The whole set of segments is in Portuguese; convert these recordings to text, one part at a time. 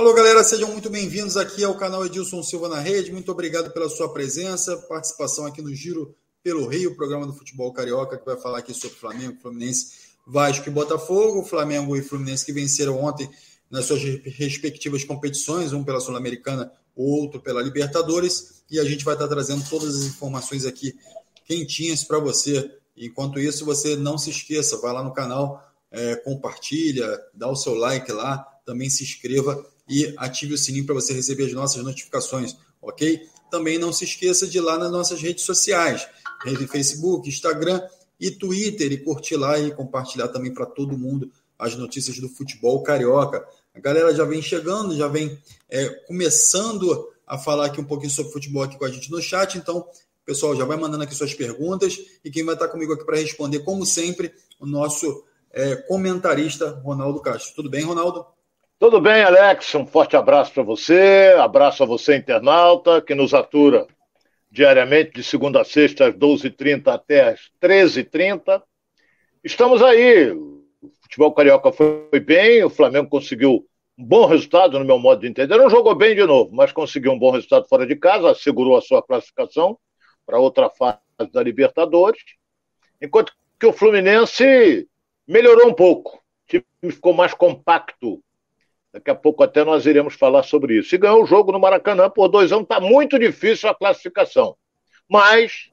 Alô, galera, sejam muito bem-vindos aqui ao canal Edilson Silva na Rede. Muito obrigado pela sua presença, participação aqui no Giro pelo Rio, programa do futebol carioca, que vai falar aqui sobre Flamengo, Fluminense, Vasco e Botafogo. Flamengo e Fluminense que venceram ontem nas suas respectivas competições, um pela Sul-Americana, outro pela Libertadores. E a gente vai estar trazendo todas as informações aqui quentinhas para você. Enquanto isso, você não se esqueça, vai lá no canal, é, compartilha, dá o seu like lá, também se inscreva e ative o sininho para você receber as nossas notificações, ok? Também não se esqueça de ir lá nas nossas redes sociais, Facebook, Instagram e Twitter, e curtir lá e compartilhar também para todo mundo as notícias do futebol carioca. A galera já vem chegando, já vem é, começando a falar aqui um pouquinho sobre futebol aqui com a gente no chat, então, pessoal, já vai mandando aqui suas perguntas e quem vai estar comigo aqui para responder, como sempre, o nosso é, comentarista Ronaldo Castro. Tudo bem, Ronaldo? Tudo bem, Alex? Um forte abraço para você, abraço a você, internauta, que nos atura diariamente, de segunda a sexta, às 12h30 até às 13h30. Estamos aí. O futebol carioca foi bem, o Flamengo conseguiu um bom resultado, no meu modo de entender. Não jogou bem de novo, mas conseguiu um bom resultado fora de casa, assegurou a sua classificação para outra fase da Libertadores. Enquanto que o Fluminense melhorou um pouco. O time ficou mais compacto Daqui a pouco até nós iremos falar sobre isso. E ganhou o jogo no Maracanã por dois anos, está muito difícil a classificação. Mas,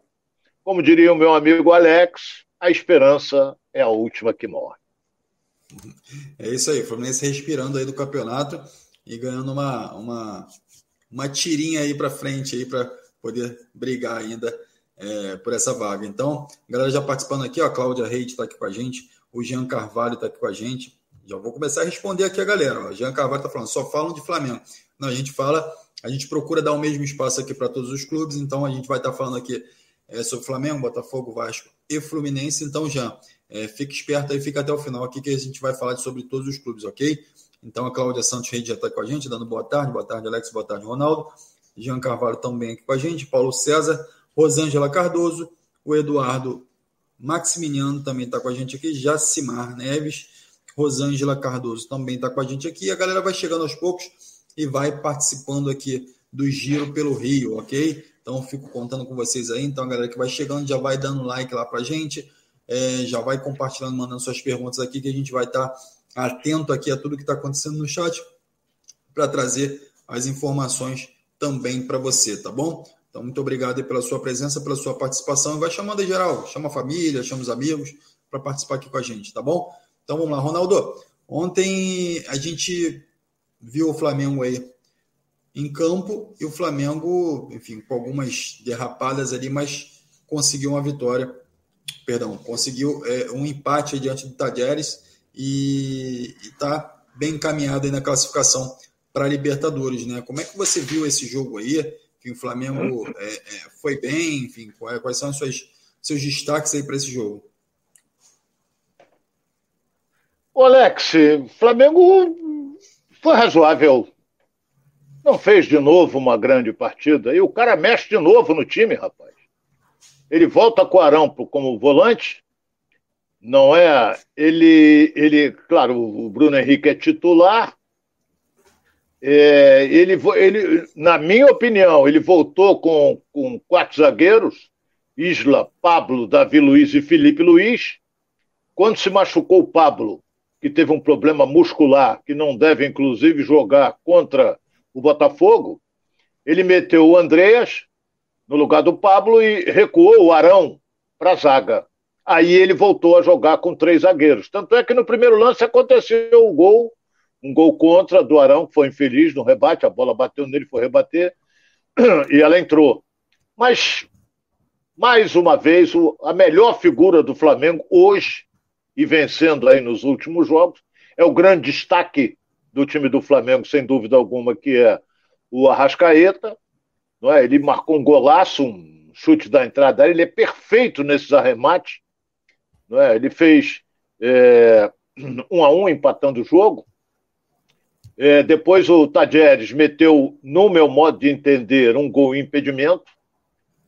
como diria o meu amigo Alex, a esperança é a última que morre. É isso aí, o Fluminense respirando aí do campeonato e ganhando uma, uma, uma tirinha aí para frente aí para poder brigar ainda é, por essa vaga. Então, a galera já participando aqui, ó, a Cláudia Reid está aqui com a gente, o Jean Carvalho está aqui com a gente, já vou começar a responder aqui a galera. Ó. Jean Carvalho está falando, só falam de Flamengo. Não, a gente fala, a gente procura dar o mesmo espaço aqui para todos os clubes, então a gente vai estar tá falando aqui é, sobre Flamengo, Botafogo, Vasco e Fluminense. Então, Jean, é, fique esperto aí, fica até o final aqui que a gente vai falar sobre todos os clubes, ok? Então a Cláudia Santos Reis já está com a gente, dando boa tarde, boa tarde, Alex, boa tarde, Ronaldo. Jean Carvalho também aqui com a gente, Paulo César, Rosângela Cardoso, o Eduardo Maximiliano também está com a gente aqui, Jacimar Neves, Rosângela Cardoso também está com a gente aqui. A galera vai chegando aos poucos e vai participando aqui do Giro pelo Rio, ok? Então, fico contando com vocês aí. Então, a galera que vai chegando já vai dando like lá para a gente, é, já vai compartilhando, mandando suas perguntas aqui, que a gente vai estar tá atento aqui a tudo que está acontecendo no chat para trazer as informações também para você, tá bom? Então, muito obrigado pela sua presença, pela sua participação. E vai chamando em geral, chama a família, chama os amigos para participar aqui com a gente, tá bom? Então vamos lá, Ronaldo. Ontem a gente viu o Flamengo aí em campo e o Flamengo, enfim, com algumas derrapadas ali, mas conseguiu uma vitória. Perdão, conseguiu é, um empate diante do Tajeres e está bem encaminhado na classificação para a Libertadores, né? Como é que você viu esse jogo aí? Que o Flamengo é, é, foi bem, enfim, quais são os seus, seus destaques aí para esse jogo? O Alex, Flamengo foi razoável. Não fez de novo uma grande partida. E o cara mexe de novo no time, rapaz. Ele volta com o Arão como volante. Não é. Ele, ele claro, o Bruno Henrique é titular. É, ele, ele, na minha opinião, ele voltou com, com quatro zagueiros: Isla, Pablo, Davi Luiz e Felipe Luiz. Quando se machucou o Pablo, que teve um problema muscular, que não deve, inclusive, jogar contra o Botafogo, ele meteu o Andreas no lugar do Pablo e recuou o Arão para a zaga. Aí ele voltou a jogar com três zagueiros. Tanto é que no primeiro lance aconteceu o gol, um gol contra do Arão, que foi infeliz no rebate, a bola bateu nele, foi rebater, e ela entrou. Mas, mais uma vez, a melhor figura do Flamengo hoje e vencendo aí nos últimos jogos. É o grande destaque do time do Flamengo, sem dúvida alguma, que é o Arrascaeta. Não é? Ele marcou um golaço, um chute da entrada, ele é perfeito nesses arremates. Não é? Ele fez é, um a um empatando o jogo. É, depois o Tajeres meteu, no meu modo de entender, um gol impedimento.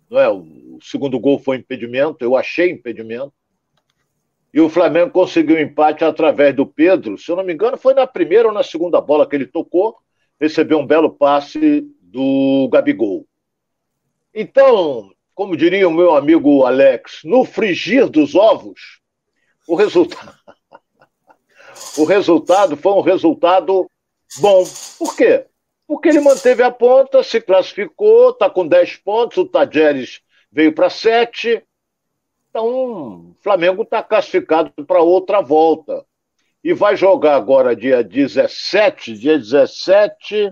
Não é? O segundo gol foi impedimento, eu achei impedimento. E o Flamengo conseguiu o empate através do Pedro. Se eu não me engano, foi na primeira ou na segunda bola que ele tocou. recebeu um belo passe do Gabigol. Então, como diria o meu amigo Alex, no frigir dos ovos, o resultado, o resultado foi um resultado bom. Por quê? Porque ele manteve a ponta, se classificou, está com 10 pontos, o Tajeres veio para 7. Então, o Flamengo está classificado para outra volta. E vai jogar agora dia 17, dia 17,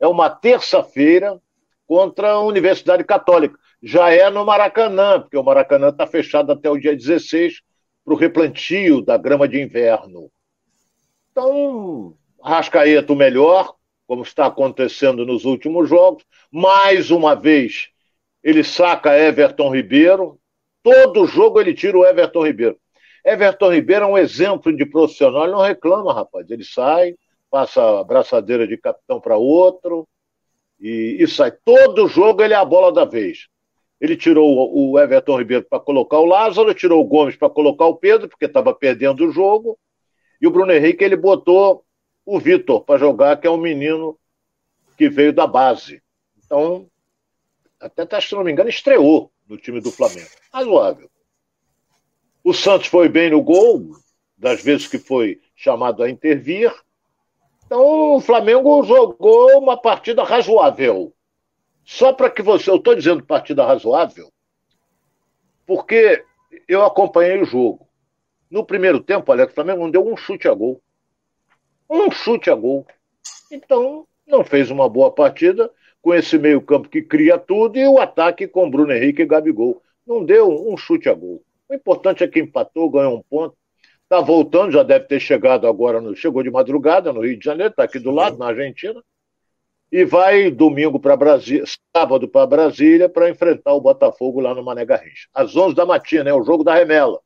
é uma terça-feira, contra a Universidade Católica. Já é no Maracanã, porque o Maracanã está fechado até o dia 16 para o replantio da grama de inverno. Então, Rascaeta o melhor, como está acontecendo nos últimos jogos. Mais uma vez, ele saca Everton Ribeiro. Todo jogo ele tira o Everton Ribeiro. Everton Ribeiro é um exemplo de profissional, ele não reclama, rapaz. Ele sai, passa a braçadeira de capitão para outro e, e, sai. Todo jogo ele é a bola da vez. Ele tirou o Everton Ribeiro para colocar o Lázaro, tirou o Gomes para colocar o Pedro, porque estava perdendo o jogo. E o Bruno Henrique ele botou o Vitor para jogar, que é um menino que veio da base. Então, até se não me engano, estreou no time do Flamengo. Razoável. O Santos foi bem no gol, das vezes que foi chamado a intervir. Então o Flamengo jogou uma partida razoável. Só para que você. Eu estou dizendo partida razoável, porque eu acompanhei o jogo. No primeiro tempo, Alex, o Flamengo não deu um chute a gol. Um chute a gol. Então, não fez uma boa partida com esse meio-campo que cria tudo e o ataque com Bruno Henrique e Gabigol. Não deu um chute a gol. O importante é que empatou, ganhou um ponto. Está voltando, já deve ter chegado agora, no, chegou de madrugada no Rio de Janeiro, está aqui do lado, na Argentina. E vai domingo para Brasília, sábado para Brasília, para enfrentar o Botafogo lá no Mané Garrincha. Às 11 da matina, é o jogo da remela.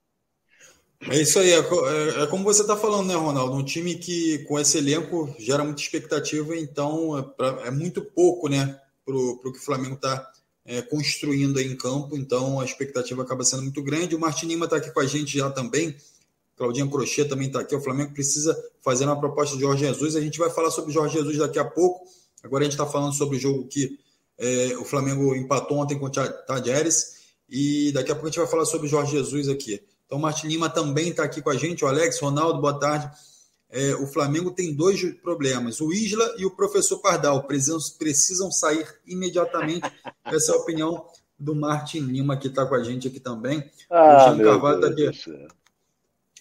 É isso aí, é, é, é como você está falando, né, Ronaldo? Um time que com esse elenco gera muita expectativa, então é, pra, é muito pouco, né, para o que o Flamengo está é, construindo em campo, então a expectativa acaba sendo muito grande. O Martin Lima está aqui com a gente já também. Claudinha Crochê também está aqui. O Flamengo precisa fazer uma proposta de Jorge Jesus. A gente vai falar sobre Jorge Jesus daqui a pouco. Agora a gente está falando sobre o jogo que é, o Flamengo empatou ontem com o Tadieres. E daqui a pouco a gente vai falar sobre Jorge Jesus aqui. Então, Martin Lima também está aqui com a gente. O Alex, Ronaldo, boa tarde. É, o Flamengo tem dois problemas: o Isla e o professor Pardal. Precisam, precisam sair imediatamente. Essa é a opinião do Martin Lima, que está com a gente aqui também. Ah, o Jean Carvalho está aqui.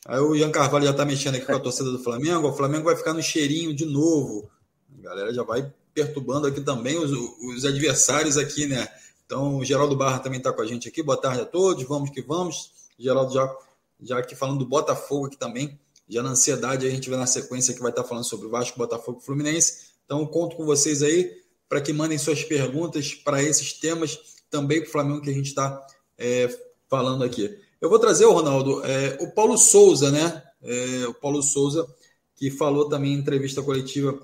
Aí o Jean Carvalho já está mexendo aqui com a torcida do Flamengo. O Flamengo vai ficar no cheirinho de novo. A galera já vai perturbando aqui também os, os adversários aqui, né? Então, o Geraldo Barra também está com a gente aqui. Boa tarde a todos. Vamos que vamos. Geraldo já, já aqui falando do Botafogo aqui também. Já na ansiedade a gente vai na sequência que vai estar tá falando sobre Vasco, Botafogo Fluminense. Então, conto com vocês aí para que mandem suas perguntas para esses temas também para o Flamengo que a gente está é, falando aqui. Eu vou trazer, Ronaldo, é, o Paulo Souza, né? É, o Paulo Souza, que falou também em entrevista coletiva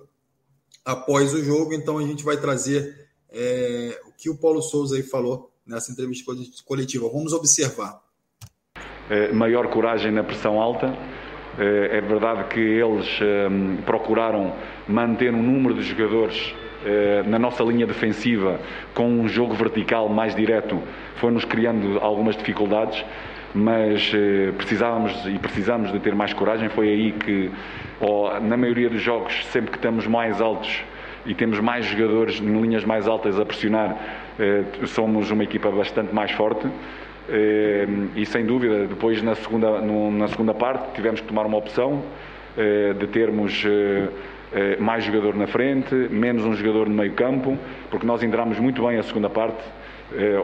após o jogo, então a gente vai trazer é, o que o Paulo Souza aí falou nessa entrevista coletiva. Vamos observar. É, maior coragem na pressão alta. É, é verdade que eles é, procuraram manter um número de jogadores na nossa linha defensiva com um jogo vertical mais direto, foi-nos criando algumas dificuldades mas eh, precisávamos e precisamos de ter mais coragem. Foi aí que, oh, na maioria dos jogos, sempre que estamos mais altos e temos mais jogadores em linhas mais altas a pressionar, eh, somos uma equipa bastante mais forte. Eh, e sem dúvida, depois na segunda, na segunda parte, tivemos que tomar uma opção eh, de termos eh, eh, mais jogador na frente, menos um jogador no meio campo, porque nós entramos muito bem a segunda parte,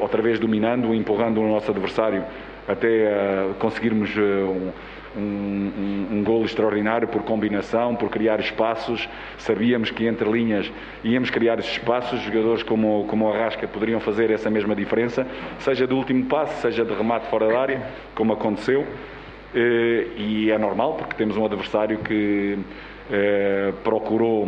outra vez dominando, empurrando o nosso adversário até conseguirmos uh, um, um, um, golo extraordinário por combinação, por criar espaços. Sabíamos que entre linhas íamos criar esses espaços. Jogadores como, como o Arrasca poderiam fazer essa mesma diferença, seja do último passo, seja de remate fora da área, como aconteceu. Eh, e é normal, porque temos um adversário que procurou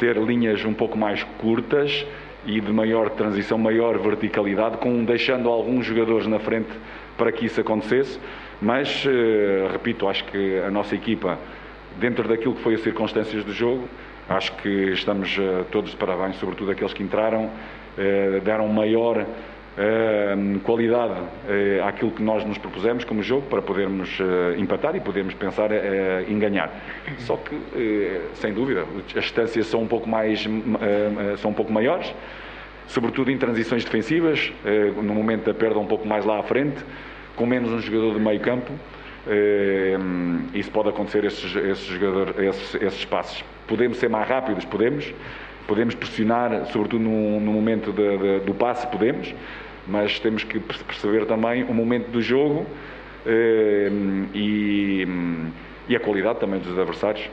ter linhas um pouco mais curtas e de maior transição, maior verticalidade, com deixando alguns jogadores na frente para que isso acontecesse. Mas, eh, repito, acho que a nossa equipa dentro daquilo que foi as circunstâncias do jogo, acho que estamos uh, todos de parabéns, sobretudo aqueles que entraram, uh, deram maior qualidade àquilo que nós nos propusemos como jogo para podermos empatar e podermos pensar em ganhar. Só que, sem dúvida, as distâncias são um pouco mais são um pouco maiores, sobretudo em transições defensivas, no momento da perda um pouco mais lá à frente, com menos um jogador de meio campo. isso pode acontecer esses, esses, esses, esses passos. Podemos ser mais rápidos, podemos, podemos pressionar, sobretudo no, no momento de, de, do passe, podemos, mas temos que perceber também o momento do jogo eh, e, e, a qualidade também dos adversários.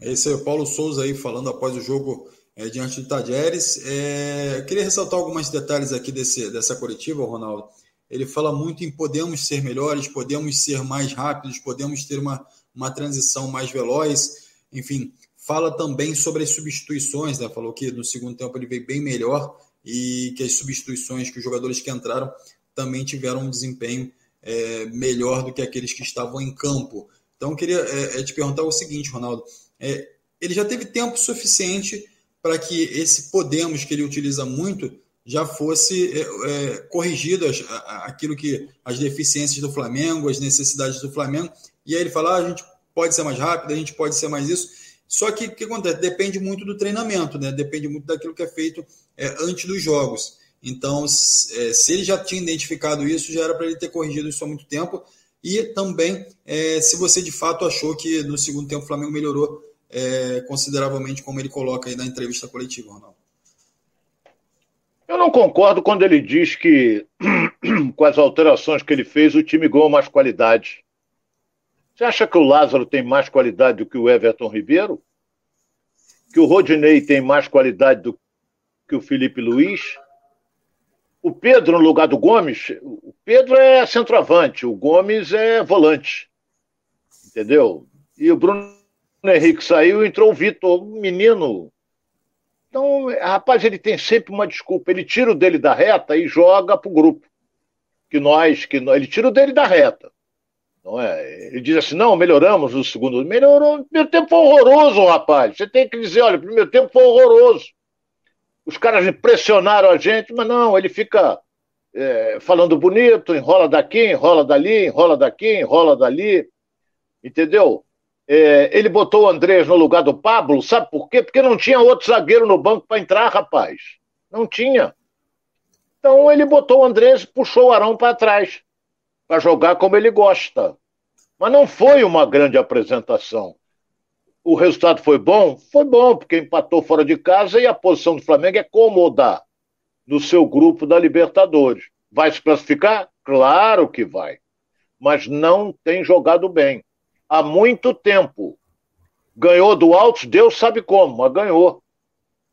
Esse é o Paulo Souza aí falando após o jogo é, diante do Tajeres. É, queria ressaltar alguns detalhes aqui desse, dessa coletiva, Ronaldo. Ele fala muito em podemos ser melhores, podemos ser mais rápidos, podemos ter uma, uma transição mais veloz. Enfim, fala também sobre as substituições, né? Falou que no segundo tempo ele veio bem melhor e que as substituições que os jogadores que entraram também tiveram um desempenho é, melhor do que aqueles que estavam em campo. Então, eu queria é, é te perguntar o seguinte, Ronaldo: é, ele já teve tempo suficiente para que esse Podemos, que ele utiliza muito, já fosse é, é, corrigido as, aquilo que as deficiências do Flamengo, as necessidades do Flamengo, e aí ele fala: ah, a gente pode ser mais rápido, a gente pode ser mais isso. Só que o que acontece? Depende muito do treinamento, né? Depende muito daquilo que é feito é, antes dos jogos. Então, se, é, se ele já tinha identificado isso, já era para ele ter corrigido isso há muito tempo. E também, é, se você de fato achou que no segundo tempo o Flamengo melhorou consideravelmente, como ele coloca aí na entrevista coletiva, Ronaldo. Eu não concordo quando ele diz que, com as alterações que ele fez, o time ganhou mais qualidade. Você acha que o Lázaro tem mais qualidade do que o Everton Ribeiro? Que o Rodinei tem mais qualidade do que o Felipe Luiz? O Pedro no lugar do Gomes, o Pedro é centroavante, o Gomes é volante. Entendeu? E o Bruno Henrique saiu e entrou o Vitor, um menino. Então, rapaz, ele tem sempre uma desculpa. Ele tira o dele da reta e joga pro grupo. Que nós, que nós, ele tira o dele da reta. Não é? Ele diz assim: não, melhoramos no segundo. Melhorou. O primeiro tempo foi horroroso, rapaz. Você tem que dizer: olha, o primeiro tempo foi horroroso. Os caras impressionaram a gente, mas não, ele fica é, falando bonito, enrola daqui, enrola dali, enrola daqui, enrola dali. Entendeu? É, ele botou o Andrés no lugar do Pablo, sabe por quê? Porque não tinha outro zagueiro no banco para entrar, rapaz. Não tinha. Então ele botou o Andrés e puxou o Arão para trás para jogar como ele gosta. Mas não foi uma grande apresentação. O resultado foi bom? Foi bom, porque empatou fora de casa e a posição do Flamengo é cômoda no seu grupo da Libertadores. Vai se classificar? Claro que vai. Mas não tem jogado bem. Há muito tempo. Ganhou do Altos, Deus sabe como, mas ganhou.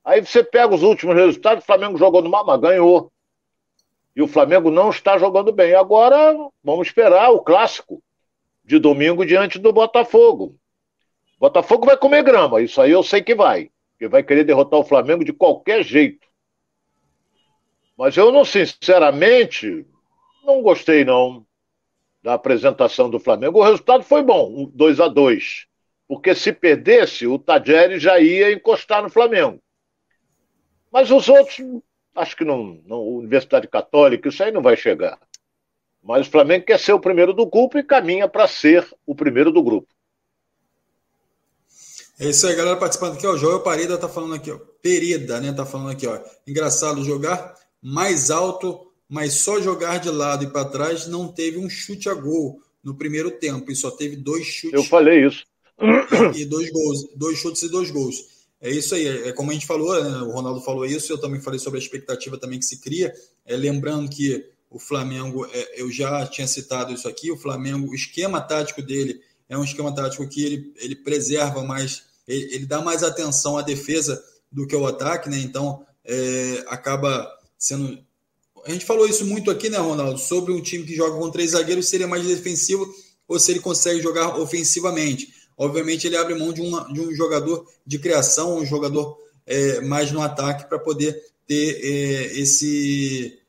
Aí você pega os últimos resultados, o Flamengo jogou no mar, mas ganhou. E o Flamengo não está jogando bem. Agora vamos esperar o clássico de domingo diante do Botafogo. Botafogo vai comer grama, isso aí eu sei que vai. Porque vai querer derrotar o Flamengo de qualquer jeito. Mas eu não, sinceramente, não gostei não da apresentação do Flamengo. O resultado foi bom, 2 a 2 Porque se perdesse, o Tadjeri já ia encostar no Flamengo. Mas os outros Acho que não, não, Universidade Católica, isso aí não vai chegar. Mas o Flamengo quer ser o primeiro do grupo e caminha para ser o primeiro do grupo. É isso aí, galera participando aqui, ó. Joel Parida tá falando aqui, ó. Perida, né? Tá falando aqui, ó. Engraçado jogar mais alto, mas só jogar de lado e para trás não teve um chute a gol no primeiro tempo e só teve dois chutes. Eu falei isso. E dois gols, dois chutes e dois gols. É isso aí, é como a gente falou, né? o Ronaldo falou isso, eu também falei sobre a expectativa também que se cria. É, lembrando que o Flamengo, é, eu já tinha citado isso aqui, o Flamengo, o esquema tático dele é um esquema tático que ele, ele preserva mais, ele, ele dá mais atenção à defesa do que ao ataque, né? Então é, acaba sendo. A gente falou isso muito aqui, né, Ronaldo? Sobre um time que joga com três zagueiros, seria mais defensivo ou se ele consegue jogar ofensivamente. Obviamente, ele abre mão de, uma, de um jogador de criação, um jogador é, mais no ataque, para poder ter é, esse,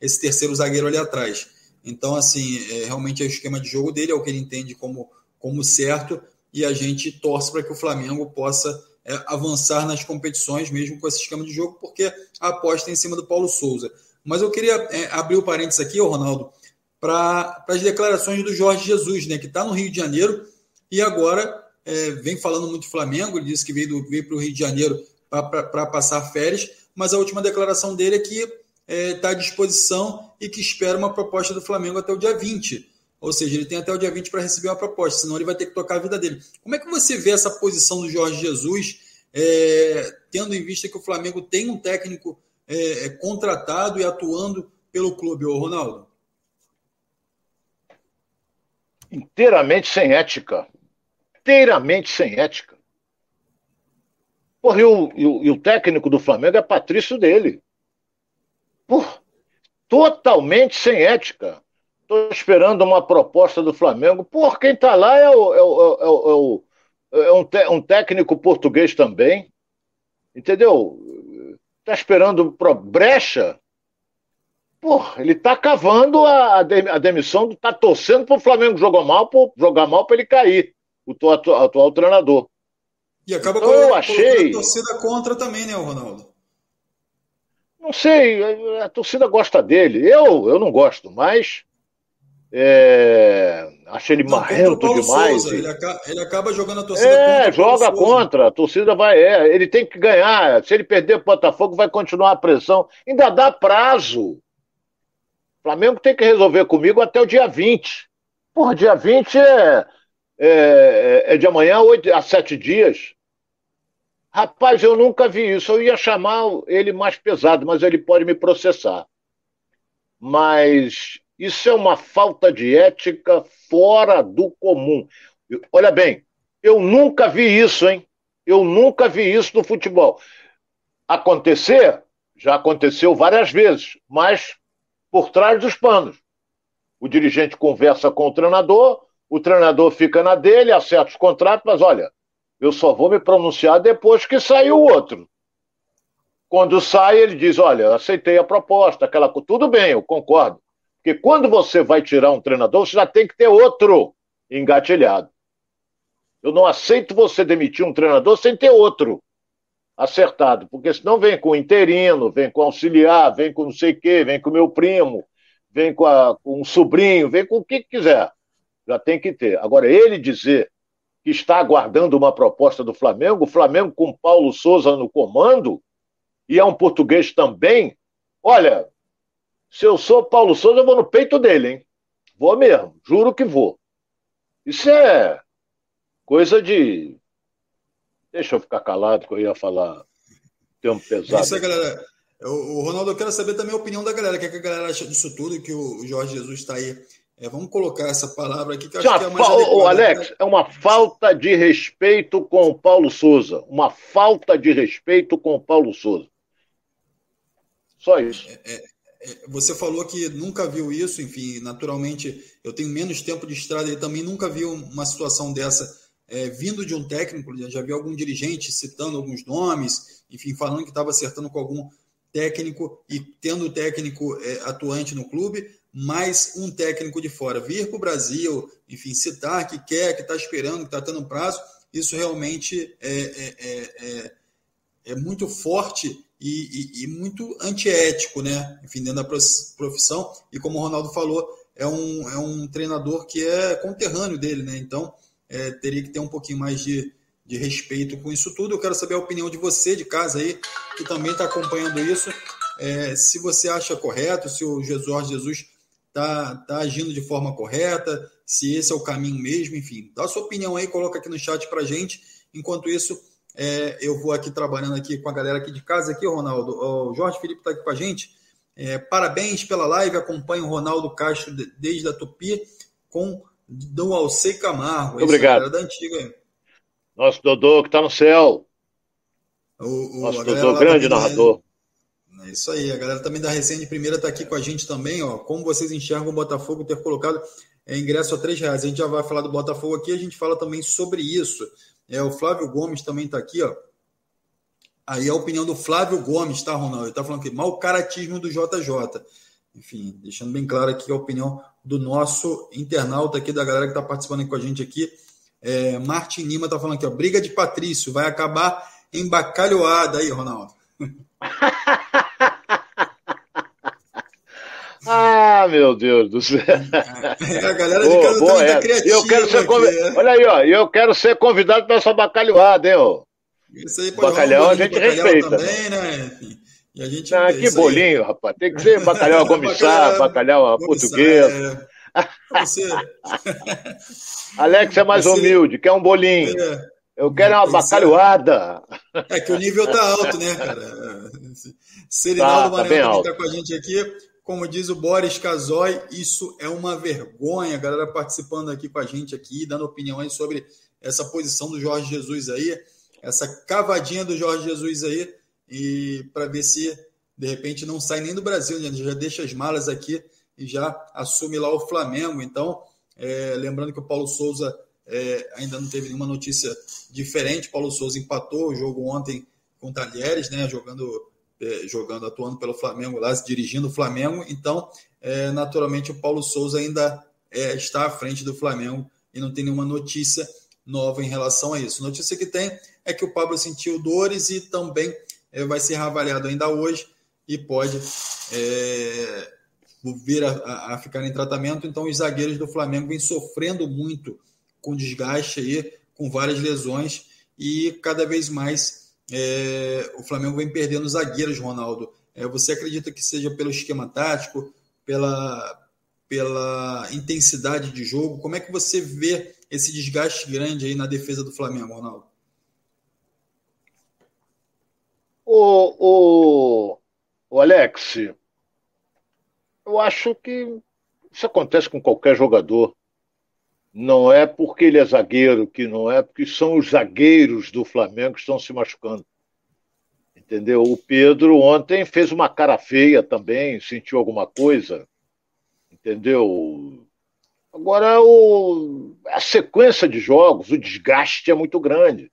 esse terceiro zagueiro ali atrás. Então, assim, é, realmente é o esquema de jogo dele, é o que ele entende como como certo e a gente torce para que o Flamengo possa é, avançar nas competições, mesmo com esse esquema de jogo, porque aposta é em cima do Paulo Souza. Mas eu queria é, abrir o parênteses aqui, Ronaldo, para as declarações do Jorge Jesus, né, que está no Rio de Janeiro e agora é, vem falando muito do Flamengo. Ele disse que veio, veio para o Rio de Janeiro para passar férias, mas a última declaração dele é que está é, tá à disposição e que espera uma proposta do Flamengo até o dia 20. Ou seja, ele tem até o dia 20 para receber uma proposta, senão ele vai ter que tocar a vida dele. Como é que você vê essa posição do Jorge Jesus, é, tendo em vista que o Flamengo tem um técnico é, é contratado e atuando pelo clube, ô Ronaldo? Inteiramente sem ética. Inteiramente sem ética. Porra, e o, e o, e o técnico do Flamengo é Patrício dele. Porra, totalmente sem ética. Estou esperando uma proposta do Flamengo. Por quem está lá é, o, é, o, é, o, é um, te, um, técnico português também. Entendeu? Está esperando pro brecha. Porra, ele está cavando a, a demissão, está torcendo para o Flamengo jogar mal, pro, jogar mal para ele cair, o atual, atual treinador. E acaba então, eu achei... a torcida contra também, né, Ronaldo? Não sei, a, a torcida gosta dele. Eu, eu não gosto, mas é, acho ele marrento demais. Souza, ele, acaba, ele, acaba, jogando a torcida é, contra. joga contra. A torcida vai. É, ele tem que ganhar. Se ele perder o Botafogo, vai continuar a pressão. Ainda dá prazo. O Flamengo tem que resolver comigo até o dia 20. Porra, dia 20 é, é, é de amanhã, 8, a 7 dias. Rapaz, eu nunca vi isso. Eu ia chamar ele mais pesado, mas ele pode me processar. Mas isso é uma falta de ética fora do comum. Olha bem, eu nunca vi isso, hein? Eu nunca vi isso no futebol. Acontecer, já aconteceu várias vezes, mas por trás dos panos. O dirigente conversa com o treinador, o treinador fica na dele, acerta os contratos, mas olha, eu só vou me pronunciar depois que sair o outro. Quando sai, ele diz: Olha, aceitei a proposta, aquela tudo bem, eu concordo. Porque quando você vai tirar um treinador, você já tem que ter outro engatilhado. Eu não aceito você demitir um treinador sem ter outro acertado, porque senão vem com interino, vem com auxiliar, vem com não sei o quê, vem com meu primo, vem com, a, com um sobrinho, vem com o que quiser. Já tem que ter. Agora, ele dizer que está aguardando uma proposta do Flamengo, o Flamengo com Paulo Souza no comando, e é um português também, olha, se eu sou Paulo Souza, eu vou no peito dele, hein? Vou mesmo, juro que vou. Isso é coisa de. Deixa eu ficar calado que eu ia falar tempo pesado. É isso aí, galera. O, Ronaldo, eu quero saber também a opinião da galera. O que, é que a galera acha disso tudo que o Jorge Jesus está aí? É, vamos colocar essa palavra aqui que eu acho que é mais. Ô, Alex, né? é uma falta de respeito com o Paulo Souza. Uma falta de respeito com o Paulo Souza. Só isso. É, é, é, você falou que nunca viu isso, enfim, naturalmente eu tenho menos tempo de estrada e também nunca vi uma situação dessa é, vindo de um técnico, já vi algum dirigente citando alguns nomes, enfim, falando que estava acertando com algum técnico e tendo o técnico é, atuante no clube, mais um técnico de fora vir para o Brasil, enfim, citar que quer, que está esperando, que está tendo prazo, isso realmente é, é, é, é, é muito forte e, e, e, muito antiético, né? Enfim, dentro da profissão. E como o Ronaldo falou, é um, é um treinador que é conterrâneo dele, né? Então, é, teria que ter um pouquinho mais de, de respeito com isso tudo. Eu quero saber a opinião de você de casa aí, que também está acompanhando isso. É, se você acha correto, se o Jesus Jesus está tá agindo de forma correta, se esse é o caminho mesmo, enfim. Dá sua opinião aí, coloca aqui no chat para gente. Enquanto isso, é, eu vou aqui trabalhando aqui com a galera aqui de casa, aqui, Ronaldo. O Jorge Felipe está aqui com a gente. É, parabéns pela live. Acompanho o Ronaldo Castro desde a Tupi com do Alcei Camargo. Muito obrigado. Da antiga. Nosso Dodô que está no céu. O, o Nosso Dodô, grande narrador. É isso aí, a galera também da Recém de Primeira está aqui com a gente também, ó. Como vocês enxergam o Botafogo ter colocado é, ingresso a três reais? A gente já vai falar do Botafogo aqui, a gente fala também sobre isso. É, o Flávio Gomes também está aqui, ó. Aí a opinião do Flávio Gomes, tá, Ronaldo? Ele está falando que mau caratismo do JJ. Enfim, deixando bem claro aqui a opinião do nosso internauta aqui, da galera que está participando com a gente aqui. É, Martin Lima tá falando aqui, ó, briga de Patrício, vai acabar em bacalhoada aí, Ronaldo. Ah, meu Deus do céu. É, a galera de casa boa, tá criativa. Eu quero ser conv... Né? Olha aí, ó. Eu quero ser convidado para essa bacalhoada, hein, ó. Isso aí, pode bacalhau um a gente respeita. Também, né? E a gente ah, que bolinho, aí. rapaz. Tem que ser bacalhau a gomissar, bacalhau a português. É. Você... Alex é mais Você... humilde, quer um bolinho. É. Eu quero uma bacalhoada. É que o nível tá alto, né, cara? Serinaldo tá, tá Maranhão também tá com a gente aqui. Como diz o Boris Casoy, isso é uma vergonha. A galera participando aqui com a gente aqui, dando opiniões sobre essa posição do Jorge Jesus aí, essa cavadinha do Jorge Jesus aí, e para ver se de repente não sai nem do Brasil, né? já deixa as malas aqui e já assume lá o Flamengo. Então, é, lembrando que o Paulo Souza é, ainda não teve nenhuma notícia diferente. Paulo Souza empatou o jogo ontem com o Talheres, né? Jogando é, jogando, atuando pelo Flamengo lá, dirigindo o Flamengo. Então, é, naturalmente, o Paulo Souza ainda é, está à frente do Flamengo e não tem nenhuma notícia nova em relação a isso. Notícia que tem é que o Pablo sentiu dores e também vai ser reavaliado ainda hoje e pode vir a, a, ficar em tratamento. Então, os zagueiros do Flamengo vêm sofrendo muito com desgaste aí, com várias lesões e cada vez mais é, o Flamengo vem perdendo zagueiros, Ronaldo. É, você acredita que seja pelo esquema tático, pela, pela intensidade de jogo? Como é que você vê esse desgaste grande aí na defesa do Flamengo, Ronaldo? O, o, o Alex, eu acho que isso acontece com qualquer jogador. Não é porque ele é zagueiro, que não é porque são os zagueiros do Flamengo que estão se machucando. Entendeu? O Pedro ontem fez uma cara feia também, sentiu alguma coisa. Entendeu? Agora, o... a sequência de jogos, o desgaste é muito grande.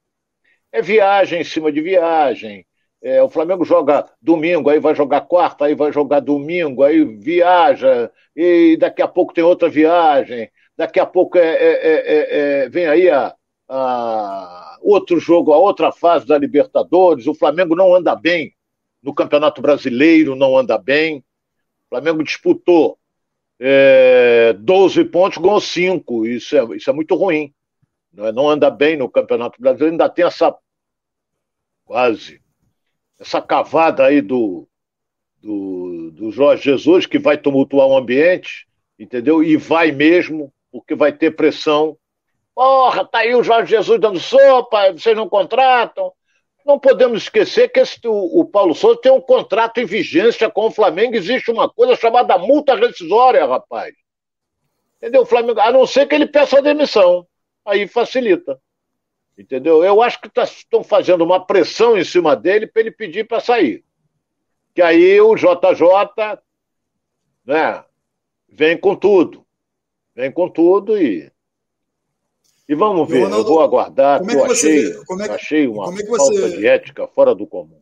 É viagem em cima de viagem. É, o Flamengo joga domingo, aí vai jogar quarta, aí vai jogar domingo, aí viaja, e daqui a pouco tem outra viagem daqui a pouco é, é, é, é, vem aí a, a, outro jogo, a outra fase da Libertadores. O Flamengo não anda bem no Campeonato Brasileiro, não anda bem. O Flamengo disputou é, 12 pontos, ganhou 5. Isso é, isso é muito ruim. Não, não anda bem no Campeonato Brasileiro, ainda tem essa quase essa cavada aí do, do, do Jorge Jesus que vai tumultuar o ambiente, entendeu? E vai mesmo porque vai ter pressão. Porra, tá aí o Jorge Jesus dando sopa, vocês não contratam. Não podemos esquecer que esse, o, o, Paulo Souza tem um contrato em vigência com o Flamengo. Existe uma coisa chamada multa rescisória, rapaz. Entendeu? O Flamengo, a não ser que ele peça a demissão. Aí facilita. Entendeu? Eu acho que estão tá, fazendo uma pressão em cima dele para ele pedir para sair. Que aí o JJ né, vem com tudo. Vem com tudo e. E vamos ver, Ronaldo, eu vou aguardar. Como é que você achei, como é que, achei uma como é que você, falta de ética fora do comum.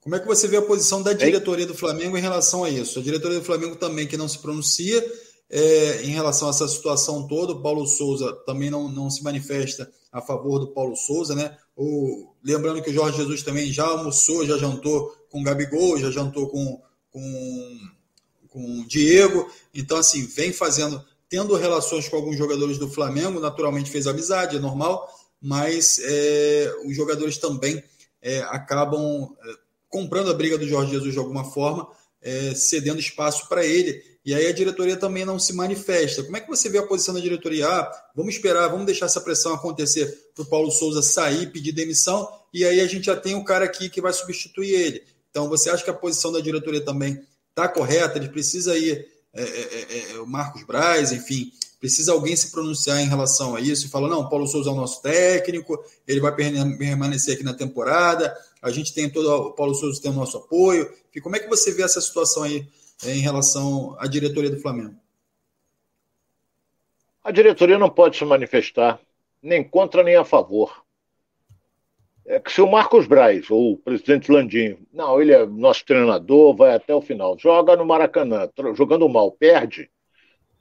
Como é que você vê a posição da diretoria do Flamengo em relação a isso? A diretoria do Flamengo também que não se pronuncia é, em relação a essa situação toda. O Paulo Souza também não, não se manifesta a favor do Paulo Souza, né? O, lembrando que o Jorge Jesus também já almoçou, já jantou com o Gabigol, já jantou com, com, com o Diego. Então, assim, vem fazendo tendo relações com alguns jogadores do Flamengo, naturalmente fez amizade, é normal, mas é, os jogadores também é, acabam é, comprando a briga do Jorge Jesus de alguma forma, é, cedendo espaço para ele. E aí a diretoria também não se manifesta. Como é que você vê a posição da diretoria? Ah, vamos esperar, vamos deixar essa pressão acontecer para o Paulo Souza sair, pedir demissão, e aí a gente já tem o cara aqui que vai substituir ele. Então, você acha que a posição da diretoria também está correta? Ele precisa ir é é, é, é, o Marcos Braz, enfim, precisa alguém se pronunciar em relação a isso e falar: não, Paulo Souza é o nosso técnico, ele vai permanecer aqui na temporada, a gente tem todo, o Paulo Souza tem o nosso apoio. E como é que você vê essa situação aí em relação à diretoria do Flamengo? A diretoria não pode se manifestar nem contra nem a favor é que se o Marcos Braz, ou o presidente Landim, não, ele é nosso treinador, vai até o final, joga no Maracanã, jogando mal, perde,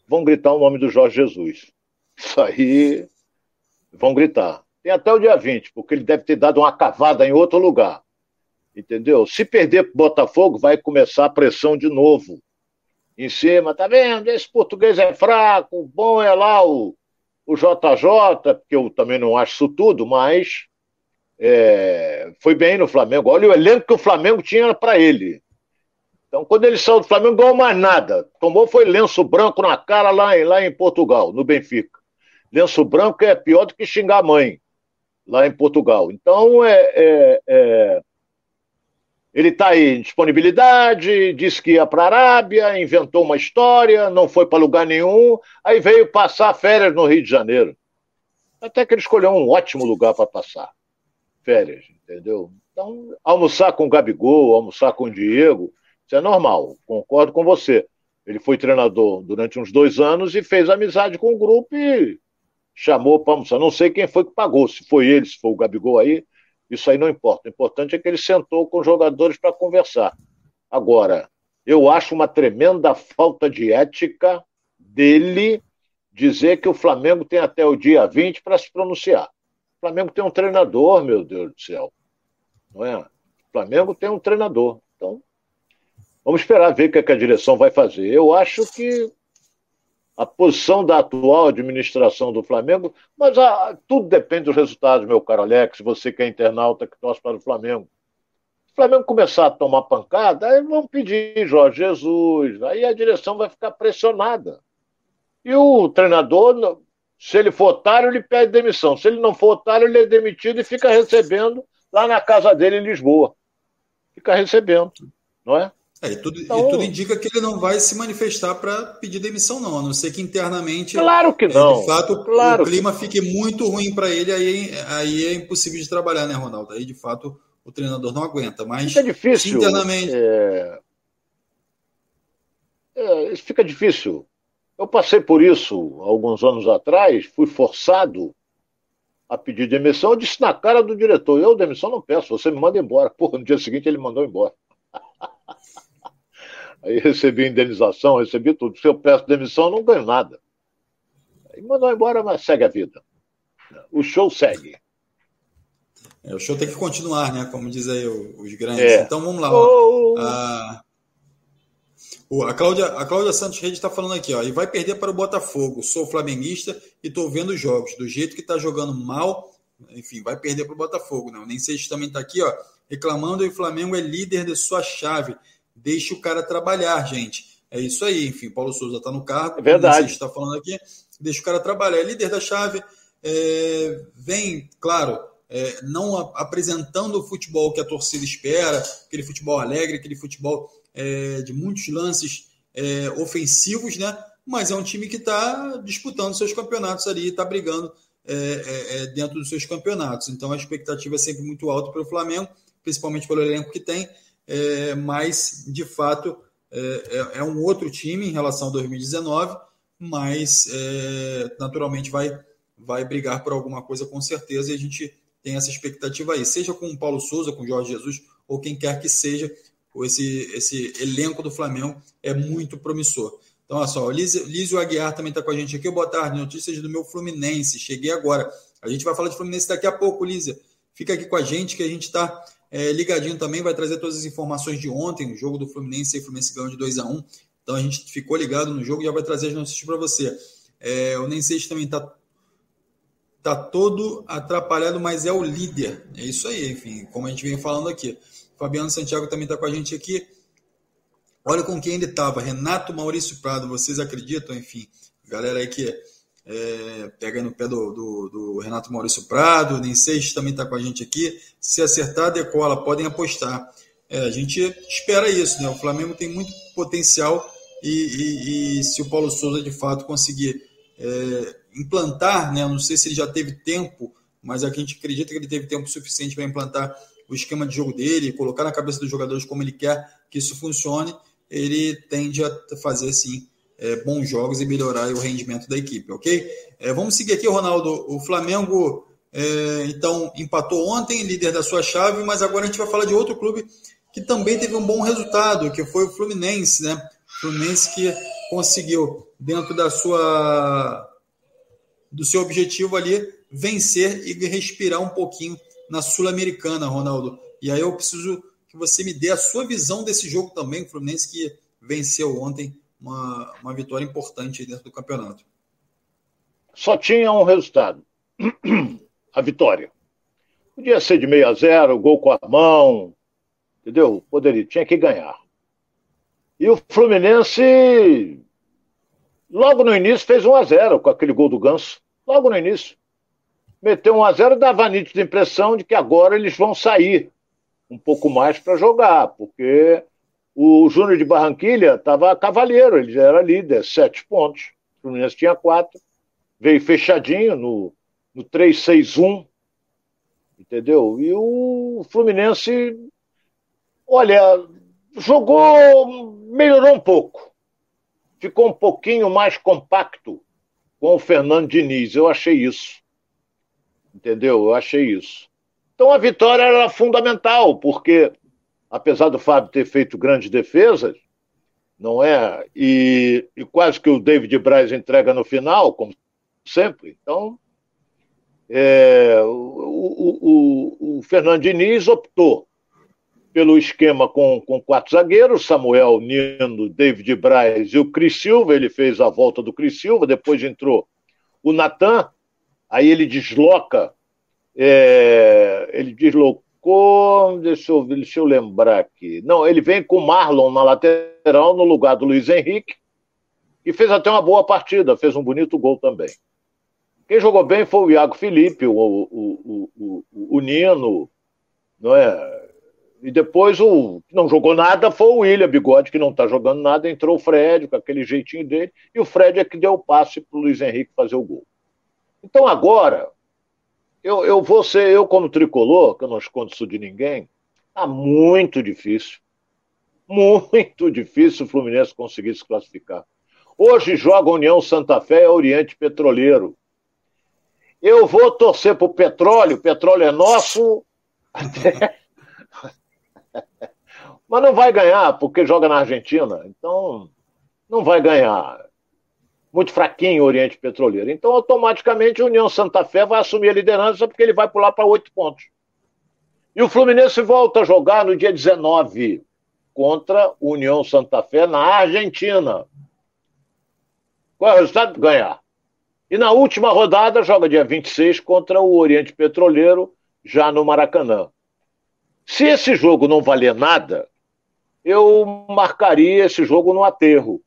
vão gritar o nome do Jorge Jesus. Isso aí Vão gritar. Tem até o dia 20, porque ele deve ter dado uma cavada em outro lugar. Entendeu? Se perder para Botafogo, vai começar a pressão de novo. Em cima, tá vendo? Esse português é fraco, o bom é lá o, o JJ, porque eu também não acho isso tudo, mas é, foi bem no Flamengo. Olha o elenco que o Flamengo tinha para ele. Então, quando ele saiu do Flamengo, ganhou mais nada. Tomou foi lenço branco na cara lá em, lá em Portugal, no Benfica. Lenço branco é pior do que xingar a mãe lá em Portugal. Então, é, é, é ele está aí em disponibilidade, disse que ia para a Arábia, inventou uma história, não foi para lugar nenhum, aí veio passar férias no Rio de Janeiro. Até que ele escolheu um ótimo lugar para passar férias, entendeu? Então, almoçar com o Gabigol, almoçar com o Diego, isso é normal, concordo com você. Ele foi treinador durante uns dois anos e fez amizade com o grupo e chamou para almoçar. Não sei quem foi que pagou, se foi ele, se foi o Gabigol aí, isso aí não importa. O importante é que ele sentou com os jogadores para conversar. Agora, eu acho uma tremenda falta de ética dele dizer que o Flamengo tem até o dia 20 para se pronunciar. Flamengo tem um treinador, meu Deus do céu. Não é? O Flamengo tem um treinador. Então, vamos esperar ver o que, é que a direção vai fazer. Eu acho que a posição da atual administração do Flamengo, mas a, ah, tudo depende dos resultados, meu caro Alex, você que é internauta que torce para o Flamengo. Se o Flamengo começar a tomar pancada, aí vão pedir Jorge Jesus, aí a direção vai ficar pressionada. E o treinador, se ele for otário, ele pede demissão. Se ele não for otário, ele é demitido e fica recebendo lá na casa dele em Lisboa. Fica recebendo, não é? É, e, tudo, então, e tudo indica que ele não vai se manifestar para pedir demissão, não, a não ser que internamente. Claro que não. É, de fato, claro o clima que... fique muito ruim para ele, aí, aí é impossível de trabalhar, né, Ronaldo? Aí, de fato, o treinador não aguenta. Mas fica difícil. Internamente. É... É, fica difícil. Eu passei por isso alguns anos atrás, fui forçado a pedir demissão, eu disse na cara do diretor, eu demissão não peço, você me manda embora. Porra, no dia seguinte ele mandou embora. Aí recebi indenização, recebi tudo. Se eu peço demissão, não ganho nada. Aí mandou embora, mas segue a vida. O show segue. É, o show tem que continuar, né? Como diz aí os grandes. É. Então vamos lá. Oh. A, a, Cláudia, a Cláudia Santos Rede está falando aqui, ó, e vai perder para o Botafogo. Sou flamenguista e estou vendo os jogos. Do jeito que está jogando mal, enfim, vai perder para o Botafogo. Né? O Nem sei se também está aqui, ó, reclamando e o Flamengo é líder de sua chave. Deixe o cara trabalhar, gente. É isso aí, enfim, Paulo Souza está no cargo. É verdade. está falando aqui. Deixa o cara trabalhar. É líder da chave. É, vem, claro, é, não a, apresentando o futebol que a torcida espera, aquele futebol alegre, aquele futebol é, de muitos lances é, ofensivos, né? Mas é um time que está disputando seus campeonatos ali, está brigando é, é, é, dentro dos seus campeonatos. Então a expectativa é sempre muito alta para o Flamengo, principalmente pelo elenco que tem é, mas de fato é, um outro time em relação a 2019, mas naturalmente vai, vai brigar por alguma coisa com certeza e a gente tem essa expectativa aí, seja com o Paulo Souza, com o Jorge Jesus ou quem quer que seja, esse, esse elenco do Flamengo é muito promissor. Então, olha só, o Lísio Aguiar também está com a gente aqui. Boa tarde, notícias do meu Fluminense. Cheguei agora. A gente vai falar de Fluminense daqui a pouco, Lísia. Fica aqui com a gente que a gente está é, ligadinho também, vai trazer todas as informações de ontem, o jogo do Fluminense, e Fluminense ganhou de 2 a 1 Então a gente ficou ligado no jogo e já vai trazer as notícias para você. É, o Nensei também está tá todo atrapalhado, mas é o líder. É isso aí, enfim, como a gente vem falando aqui. Fabiano Santiago também está com a gente aqui. Olha com quem ele estava, Renato Maurício Prado, vocês acreditam? Enfim, galera aí que é, pega no pé do, do, do, Renato Maurício Prado, nem Seixas também está com a gente aqui. Se acertar, decola, podem apostar. É, a gente espera isso, né? O Flamengo tem muito potencial e, e, e se o Paulo Souza de fato conseguir é, implantar, né? Não sei se ele já teve tempo, mas a gente acredita que ele teve tempo suficiente para implantar o esquema de jogo dele, colocar na cabeça dos jogadores como ele quer que isso funcione. Ele tende a fazer sim é, bons jogos e melhorar o rendimento da equipe, ok? É, vamos seguir aqui, Ronaldo. O Flamengo, é, então, empatou ontem, líder da sua chave, mas agora a gente vai falar de outro clube que também teve um bom resultado, que foi o Fluminense, né? Fluminense que conseguiu, dentro da sua do seu objetivo ali, vencer e respirar um pouquinho na Sul-Americana, Ronaldo. E aí eu preciso que você me dê a sua visão desse jogo também, o Fluminense que venceu ontem uma, uma vitória importante dentro do campeonato. Só tinha um resultado: a vitória. Podia ser de meio a zero, gol com a mão, entendeu? Poderia, tinha que ganhar. E o Fluminense, logo no início, fez 1 a 0 com aquele gol do Ganso. Logo no início. Meteu 1 a 0 dava a nítida impressão de que agora eles vão sair um pouco mais para jogar, porque o Júnior de Barranquilha estava cavaleiro, ele era líder, sete pontos. O Fluminense tinha quatro. Veio fechadinho no, no 3-6-1, entendeu? E o Fluminense, olha, jogou, melhorou um pouco. Ficou um pouquinho mais compacto com o Fernando Diniz. Eu achei isso. Entendeu? Eu achei isso. Então a vitória era fundamental, porque apesar do Fábio ter feito grandes defesas, não é? E, e quase que o David Braz entrega no final, como sempre. Então, é, o, o, o, o Fernando Diniz optou pelo esquema com, com quatro zagueiros, Samuel, Nino, David Braz e o Cris Silva. Ele fez a volta do Cris Silva, depois entrou o Natan, aí ele desloca, é, ele deslocou deixa eu, deixa eu lembrar aqui. Não, ele vem com o Marlon na lateral no lugar do Luiz Henrique e fez até uma boa partida, fez um bonito gol também. Quem jogou bem foi o Iago Felipe, o, o, o, o, Nino, não é? E depois o que não jogou nada foi o William Bigode, que não está jogando nada, entrou o Fred com aquele jeitinho dele, e o Fred é que deu o passe para o Luiz Henrique fazer o gol. Então agora, eu, eu vou ser, eu como tricolor, que eu não escondo isso de ninguém, tá muito difícil. Muito difícil o Fluminense conseguir se classificar. Hoje joga União Santa Fé e Oriente Petroleiro. Eu vou torcer para o petróleo, o petróleo é nosso. Mas não vai ganhar, porque joga na Argentina. Então, não vai ganhar muito fraquinho o Oriente Petroleiro. Então, automaticamente, a União Santa Fé vai assumir a liderança porque ele vai pular para oito pontos. E o Fluminense volta a jogar no dia 19 contra o União Santa Fé na Argentina. Qual é o resultado? Ganhar. E na última rodada joga dia 26 contra o Oriente Petroleiro, já no Maracanã. Se esse jogo não valer nada, eu marcaria esse jogo no aterro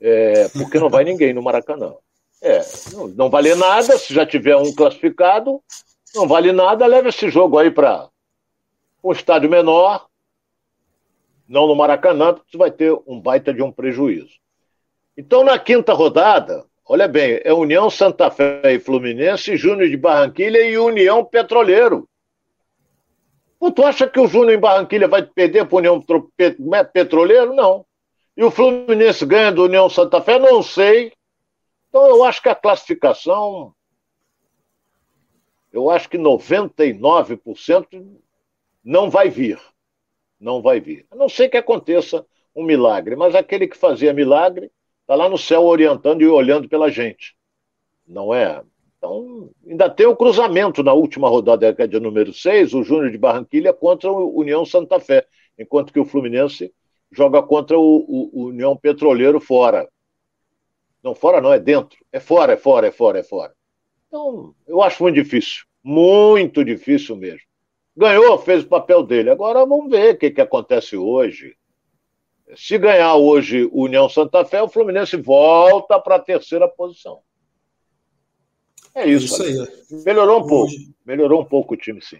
é, porque não vai ninguém no Maracanã. É, não, não vale nada, se já tiver um classificado, não vale nada, leva esse jogo aí para um estádio menor, não no Maracanã, porque você vai ter um baita de um prejuízo. Então, na quinta rodada, olha bem, é União Santa Fé e Fluminense, Júnior de Barranquilha e União Petroleiro. Pô, tu acha que o Júnior em Barranquilha vai perder para União Petroleiro? Não. E o Fluminense ganha do União Santa Fé? Não sei. Então eu acho que a classificação. Eu acho que 99% não vai vir. Não vai vir. A não ser que aconteça um milagre. Mas aquele que fazia milagre está lá no céu orientando e olhando pela gente. Não é? Então, ainda tem o cruzamento na última rodada, que é de número 6, o Júnior de Barranquilha contra o União Santa Fé, enquanto que o Fluminense joga contra o, o, o, União Petroleiro fora. Não, fora não, é dentro. É fora, é fora, é fora, é fora. Então, eu acho muito difícil. Muito difícil mesmo. Ganhou, fez o papel dele. Agora vamos ver o que, que acontece hoje. Se ganhar hoje o União Santa Fé, o Fluminense volta para a terceira posição. É isso. É isso aí. Melhorou um hoje... pouco. Melhorou um pouco o time, sim.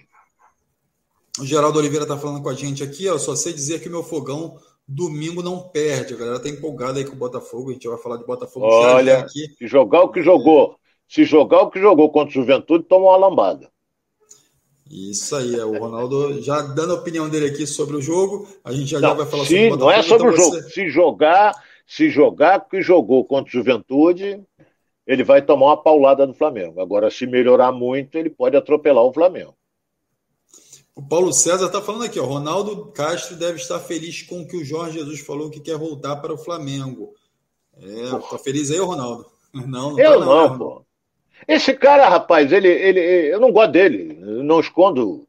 O Geraldo Oliveira está falando com a gente aqui. Eu só sei dizer que o meu fogão domingo não perde. A galera tá empolgada aí com o Botafogo. A gente vai falar de Botafogo. Olha, aqui. se jogar o que jogou, se jogar o que jogou contra o Juventude, toma uma lambada. Isso aí, é o Ronaldo já dando a opinião dele aqui sobre o jogo. A gente já, não, já vai falar sobre o Botafogo. Não é sobre então o jogo. Você... Se jogar, se jogar o que jogou contra o Juventude, ele vai tomar uma paulada do Flamengo. Agora, se melhorar muito, ele pode atropelar o Flamengo. O Paulo César está falando aqui, ó, Ronaldo Castro deve estar feliz com o que o Jorge Jesus falou que quer voltar para o Flamengo. É, tá feliz aí, Ronaldo? Não, não Eu tá não, não pô. Esse cara, rapaz, ele, ele, eu não gosto dele, não escondo,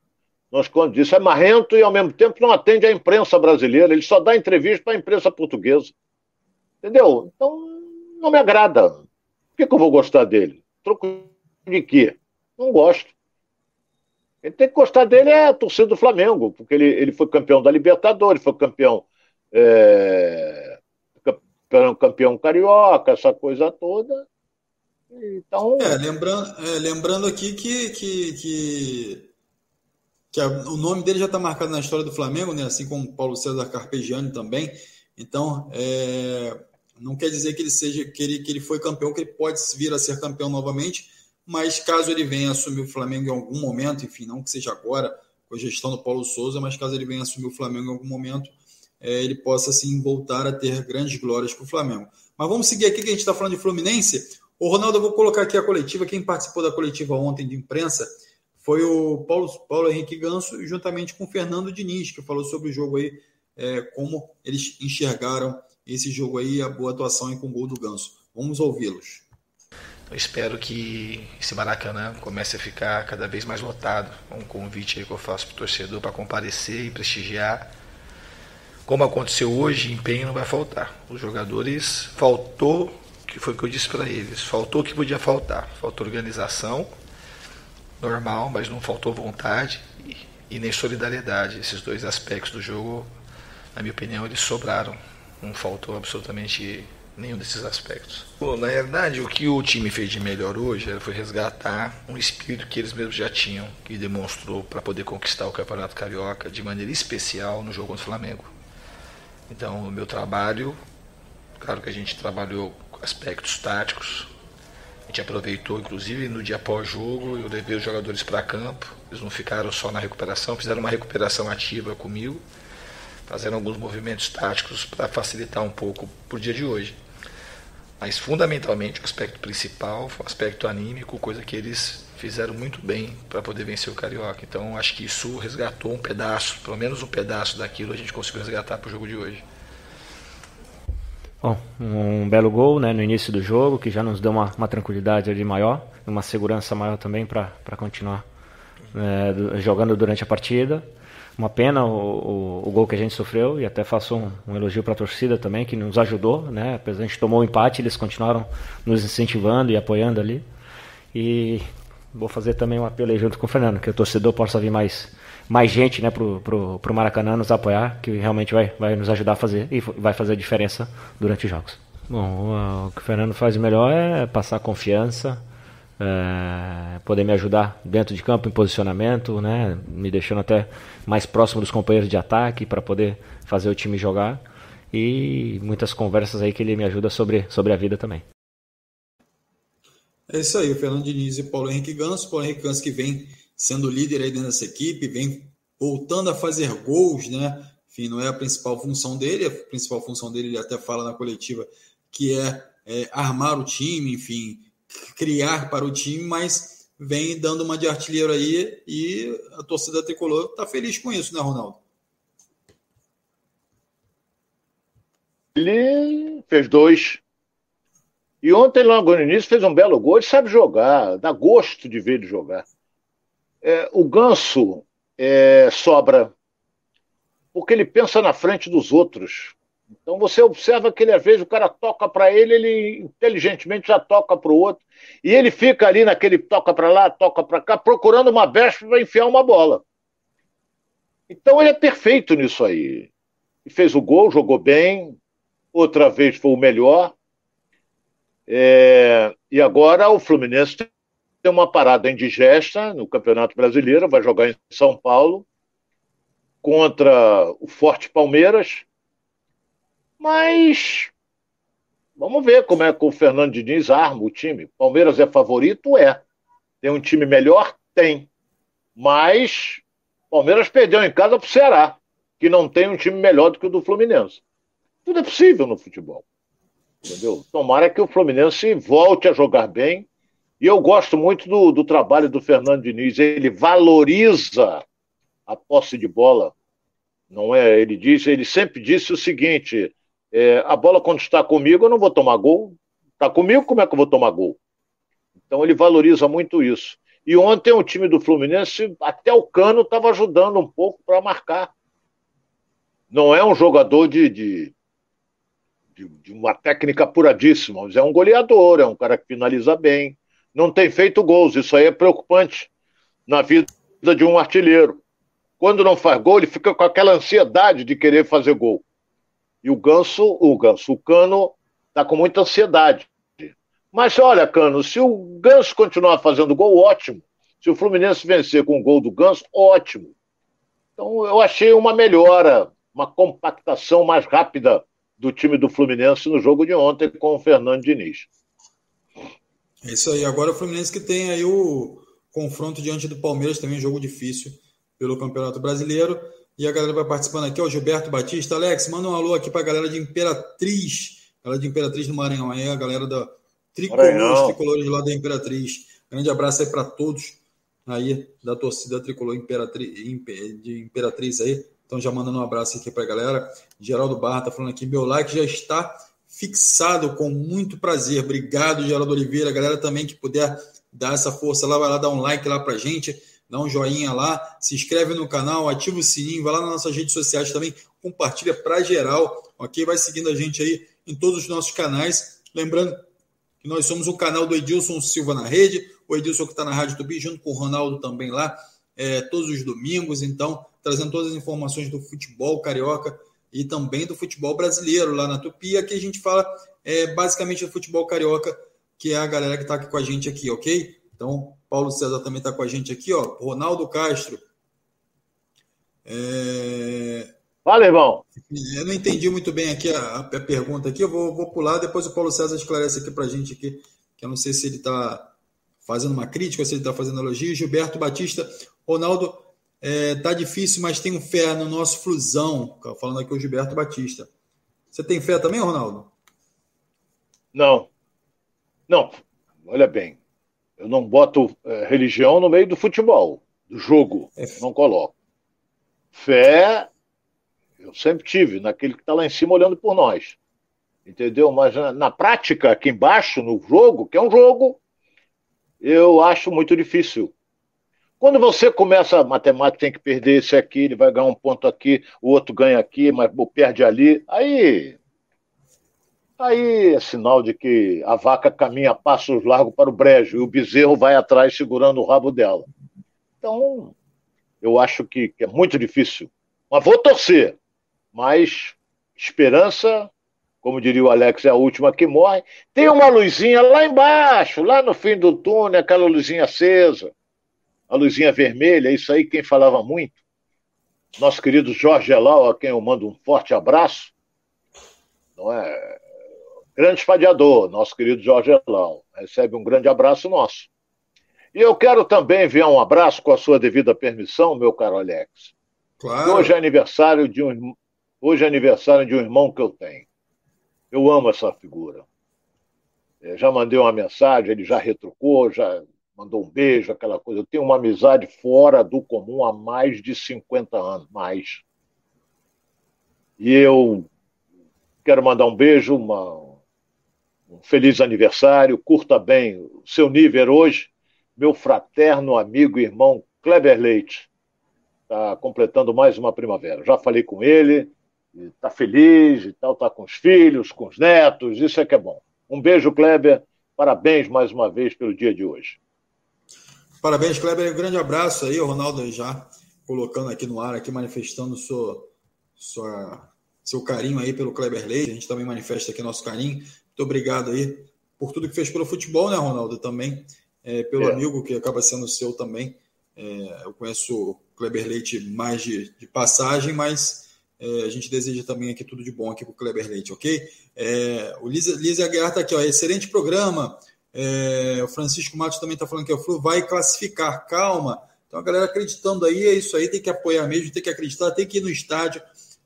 não escondo disso. É marrento e ao mesmo tempo não atende à imprensa brasileira. Ele só dá entrevista para a imprensa portuguesa. Entendeu? Então não me agrada. Por que, que eu vou gostar dele? Troco de quê? Não gosto. Quem tem que gostar dele é a torcida do Flamengo, porque ele, ele foi campeão da Libertadores, foi campeão, é, campeão, campeão carioca, essa coisa toda. Então... É, lembrando, é, lembrando aqui que, que, que, que a, o nome dele já está marcado na história do Flamengo, né? assim como Paulo César Carpegiani também. Então, é, não quer dizer que ele seja que ele, que ele foi campeão, que ele pode vir a ser campeão novamente, mas caso ele venha assumir o Flamengo em algum momento, enfim, não que seja agora, com a gestão do Paulo Souza, mas caso ele venha assumir o Flamengo em algum momento, é, ele possa assim voltar a ter grandes glórias para o Flamengo. Mas vamos seguir aqui que a gente está falando de Fluminense. O Ronaldo, eu vou colocar aqui a coletiva. Quem participou da coletiva ontem de imprensa foi o Paulo, Paulo Henrique Ganso, juntamente com o Fernando Diniz, que falou sobre o jogo aí, é, como eles enxergaram esse jogo aí, a boa atuação com o gol do Ganso. Vamos ouvi-los. Eu espero que esse Maracanã comece a ficar cada vez mais lotado. Um convite que eu faço para o torcedor para comparecer e prestigiar. Como aconteceu hoje, empenho não vai faltar. Os jogadores faltou, que foi o que eu disse para eles, faltou o que podia faltar. Faltou organização, normal, mas não faltou vontade e nem solidariedade. Esses dois aspectos do jogo, na minha opinião, eles sobraram. Não faltou absolutamente nenhum desses aspectos. Bom, na realidade, o que o time fez de melhor hoje foi resgatar um espírito que eles mesmos já tinham, que demonstrou para poder conquistar o Campeonato Carioca de maneira especial no jogo contra o Flamengo. Então, o meu trabalho, claro que a gente trabalhou aspectos táticos, a gente aproveitou, inclusive, no dia pós-jogo, eu levei os jogadores para campo, eles não ficaram só na recuperação, fizeram uma recuperação ativa comigo, fazendo alguns movimentos táticos para facilitar um pouco para o dia de hoje. Mas fundamentalmente o aspecto principal o aspecto anímico, coisa que eles fizeram muito bem para poder vencer o Carioca. Então acho que isso resgatou um pedaço, pelo menos um pedaço daquilo a gente conseguiu resgatar para o jogo de hoje. Bom, um belo gol né, no início do jogo, que já nos deu uma, uma tranquilidade ali maior, uma segurança maior também para continuar é, jogando durante a partida. Uma pena o, o, o, gol que a gente sofreu e até faço um, um elogio para a torcida também que nos ajudou, né? Apesar a gente tomou o um empate, eles continuaram nos incentivando e apoiando ali. E vou fazer também um apelo aí junto com o Fernando, que o torcedor possa vir mais mais gente, né, pro, pro, pro Maracanã nos apoiar, que realmente vai, vai nos ajudar a fazer e vai fazer a diferença durante os jogos. Bom, o que o Fernando faz melhor é passar confiança, é, poder me ajudar dentro de campo em posicionamento, né, me deixando até mais próximo dos companheiros de ataque para poder fazer o time jogar e muitas conversas aí que ele me ajuda sobre, sobre a vida também. É isso aí, o Fernando Diniz e Paulo Henrique Ganso. Paulo Henrique Ganso que vem sendo líder aí dentro dessa equipe, vem voltando a fazer gols, né? Enfim, não é a principal função dele, a principal função dele, ele até fala na coletiva, que é, é armar o time, enfim, criar para o time, mas vem dando uma de artilheiro aí e a torcida tricolor está feliz com isso, né, Ronaldo? Ele fez dois. E ontem, logo no início, fez um belo gol. Ele sabe jogar, dá gosto de ver ele jogar. É, o Ganso é, sobra porque ele pensa na frente dos outros. Então você observa que ele, às vezes, o cara toca para ele, ele inteligentemente já toca para o outro. E ele fica ali naquele toca para lá, toca para cá, procurando uma brecha para enfiar uma bola. Então ele é perfeito nisso aí. E fez o gol, jogou bem, outra vez foi o melhor. É... E agora o Fluminense tem uma parada indigesta no Campeonato Brasileiro, vai jogar em São Paulo contra o Forte Palmeiras mas vamos ver como é que o Fernando Diniz arma o time. Palmeiras é favorito? É. Tem um time melhor? Tem. Mas Palmeiras perdeu em casa para o Ceará, que não tem um time melhor do que o do Fluminense. Tudo é possível no futebol. Entendeu? Tomara que o Fluminense volte a jogar bem. E eu gosto muito do, do trabalho do Fernando Diniz. Ele valoriza a posse de bola. Não é? Ele diz, ele sempre disse o seguinte: é, a bola, quando está comigo, eu não vou tomar gol. Está comigo, como é que eu vou tomar gol? Então ele valoriza muito isso. E ontem o time do Fluminense, até o Cano estava ajudando um pouco para marcar. Não é um jogador de, de, de, de, uma técnica apuradíssima, mas é um goleador, é um cara que finaliza bem. Não tem feito gols, isso aí é preocupante na vida de um artilheiro. Quando não faz gol, ele fica com aquela ansiedade de querer fazer gol. E o Ganso, o Ganso, o Cano, está com muita ansiedade. Mas olha, Cano, se o Ganso continuar fazendo gol, ótimo. Se o Fluminense vencer com o gol do Ganso, ótimo. Então eu achei uma melhora, uma compactação mais rápida do time do Fluminense no jogo de ontem com o Fernando Diniz. É isso aí. Agora o Fluminense que tem aí o confronto diante do Palmeiras, também um jogo difícil pelo Campeonato Brasileiro. E a galera vai participando aqui, o Gilberto Batista. Alex, manda um alô aqui para a galera de Imperatriz, galera de Imperatriz do Maranhão, aí a galera da Tricolores, Tricolores lá da Imperatriz. Grande abraço aí para todos aí da torcida Tricolor Imperatriz, de Imperatriz aí. Então já mandando um abraço aqui para a galera. Geraldo Barra tá falando aqui, meu like já está fixado com muito prazer. Obrigado, Geraldo Oliveira. A galera também que puder dar essa força lá, vai lá dar um like lá para gente, dá um joinha lá, se inscreve no canal, ativa o sininho, vai lá nas nossas redes sociais também, compartilha para geral, ok? Vai seguindo a gente aí em todos os nossos canais. Lembrando que nós somos o canal do Edilson Silva na rede, o Edilson que está na Rádio Tupi, junto com o Ronaldo também lá, é, todos os domingos, então, trazendo todas as informações do futebol carioca e também do futebol brasileiro lá na Tupi. Aqui a gente fala é, basicamente do futebol carioca, que é a galera que está aqui com a gente aqui, ok? Então, Paulo César também está com a gente aqui, ó. Ronaldo Castro. É... Fala, irmão. Eu não entendi muito bem aqui a, a pergunta aqui, eu vou, vou, pular, depois o Paulo César esclarece aqui para a gente aqui, que eu não sei se ele está fazendo uma crítica se ele está fazendo elogio. Gilberto Batista, Ronaldo, é, tá difícil, mas tenho fé no nosso Flusão. Falando aqui o Gilberto Batista. Você tem fé também, Ronaldo? Não. Não, olha bem. Eu não boto é, religião no meio do futebol, do jogo. É. Não coloco. Fé eu sempre tive, naquele que está lá em cima olhando por nós. Entendeu? Mas na, na, prática, aqui embaixo, no jogo, que é um jogo, eu acho muito difícil. Quando você começa a matemática, tem que perder esse aqui, ele vai ganhar um ponto aqui, o outro ganha aqui, mas perde ali. Aí. Aí é sinal de que a vaca caminha passos largos para o brejo e o bezerro vai atrás segurando o rabo dela. Então, eu acho que, que é muito difícil. Mas vou torcer. Mas esperança, como diria o Alex, é a última que morre. Tem uma luzinha lá embaixo, lá no fim do túnel, aquela luzinha acesa, a luzinha vermelha, isso aí quem falava muito. Nosso querido Jorge Elau, a quem eu mando um forte abraço, não é? Grande espalhador, nosso querido Jorge Elau. Recebe um grande abraço nosso. E eu quero também enviar um abraço com a sua devida permissão, meu caro Alex. Claro. Hoje é aniversário de um Hoje é aniversário de um irmão que eu tenho. Eu amo essa figura. É, já mandei uma mensagem, ele já retrucou, já mandou um beijo, aquela coisa. Eu tenho uma amizade fora do comum há mais de 50 anos, mais. E eu quero mandar um beijo, uma, um feliz aniversário, curta bem o seu nível hoje, meu fraterno amigo e irmão Kleber Leite. Está completando mais uma primavera. Já falei com ele, está feliz e tal, está com os filhos, com os netos, isso é que é bom. Um beijo, Kleber. Parabéns mais uma vez pelo dia de hoje. Parabéns, Kleber. Um grande abraço aí, o Ronaldo já colocando aqui no ar, aqui manifestando sua, seu carinho aí pelo Kleber Leite. A gente também manifesta aqui nosso carinho. Muito obrigado aí por tudo que fez pelo futebol, né, Ronaldo? Também é, pelo é. amigo que acaba sendo seu também. É, eu conheço o Kleber Leite mais de, de passagem, mas é, a gente deseja também aqui tudo de bom aqui para o Kleber Leite, ok? É, o Lisa, Lisa Aguiar está aqui, ó, excelente programa. É, o Francisco Matos também está falando que o Flu vai classificar, calma. Então a galera acreditando aí, é isso aí, tem que apoiar mesmo, tem que acreditar, tem que ir no estádio.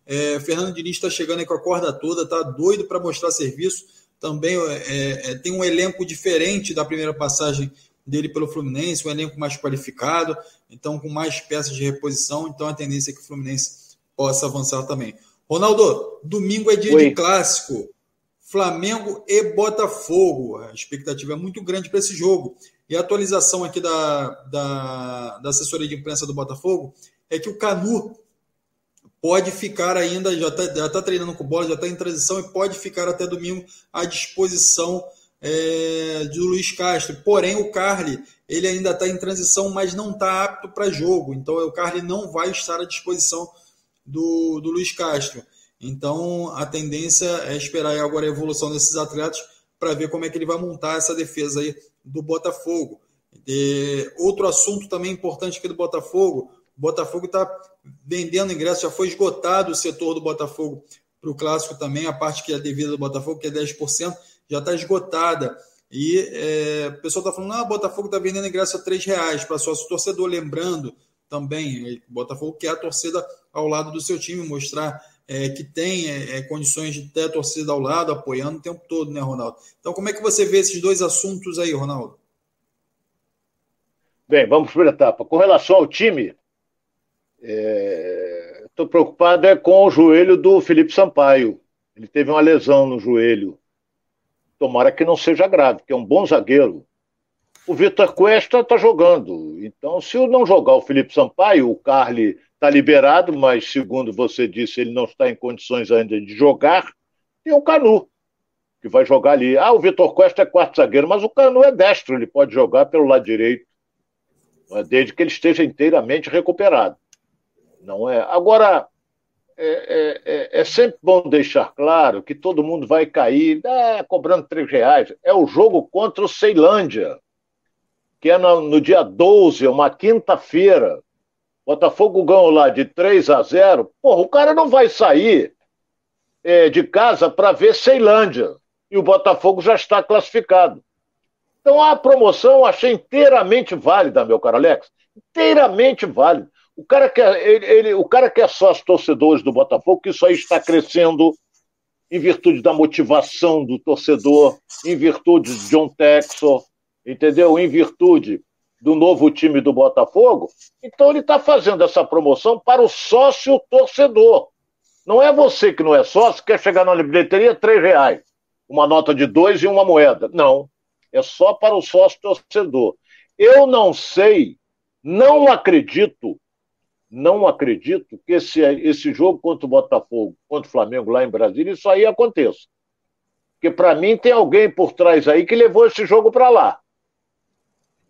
É, Fernando Diniz está chegando aí com a corda toda, tá doido para mostrar serviço. Também é, é, tem um elenco diferente da primeira passagem dele pelo Fluminense, um elenco mais qualificado, então com mais peças de reposição. Então a tendência é que o Fluminense possa avançar também. Ronaldo, domingo é dia Oi. de clássico. Flamengo e Botafogo. A expectativa é muito grande para esse jogo. E a atualização aqui da, da, da assessoria de imprensa do Botafogo é que o Canu pode ficar ainda, já está tá treinando com bola, já está em transição e pode ficar até domingo à disposição é, do Luiz Castro. Porém, o Carly ele ainda está em transição, mas não está apto para jogo. Então, o Carly não vai estar à disposição do, do Luiz Castro. Então, a tendência é esperar agora a evolução desses atletas para ver como é que ele vai montar essa defesa aí do Botafogo. Outro assunto também importante aqui do Botafogo, o Botafogo está vendendo ingressos, já foi esgotado o setor do Botafogo para o clássico também, a parte que é devida do Botafogo, que é 10%, já está esgotada. E é, o pessoal está falando, ah, o Botafogo está vendendo ingresso a R$ reais para sócio torcedor, lembrando também, o Botafogo quer a torcida ao lado do seu time, mostrar é, que tem é, é, condições de ter a torcida ao lado, apoiando o tempo todo, né, Ronaldo? Então, como é que você vê esses dois assuntos aí, Ronaldo? Bem, vamos para a etapa. Com relação ao time, estou é, preocupado é com o joelho do Felipe Sampaio. Ele teve uma lesão no joelho. Tomara que não seja grave, que é um bom zagueiro. O Vitor Cuesta está jogando. Então, se não jogar o Felipe Sampaio, o Carly está liberado, mas segundo você disse, ele não está em condições ainda de jogar. Tem o Canu, que vai jogar ali. Ah, o Vitor Costa é quarto zagueiro, mas o Canu é destro, ele pode jogar pelo lado direito, desde que ele esteja inteiramente recuperado. Não é? Agora, é, é, é, é, sempre bom deixar claro que todo mundo vai cair ah, cobrando três reais. É o jogo contra o Ceilândia, que é no, no dia 12, uma quinta-feira. Botafogo ganhou lá de 3 a 0. Porra, o cara não vai sair é, de casa para ver Ceilândia. E o Botafogo já está classificado. Então a promoção eu achei inteiramente válida, meu caro Alex. Inteiramente válida. O cara que é, ele, ele, o cara que é sócio torcedores do Botafogo, que isso aí está crescendo em virtude da motivação do torcedor, em virtude de John Texor, entendeu? Em virtude do novo time do Botafogo, então ele está fazendo essa promoção para o sócio torcedor. Não é você que não é sócio, quer chegar na bilheteria, três reais. Uma nota de dois e uma moeda. Não. É só para o sócio torcedor. Eu não sei, não acredito, não acredito que esse, esse jogo contra o Botafogo, contra o Flamengo lá em Brasília, isso aí aconteça. Porque para mim tem alguém por trás aí que levou esse jogo para lá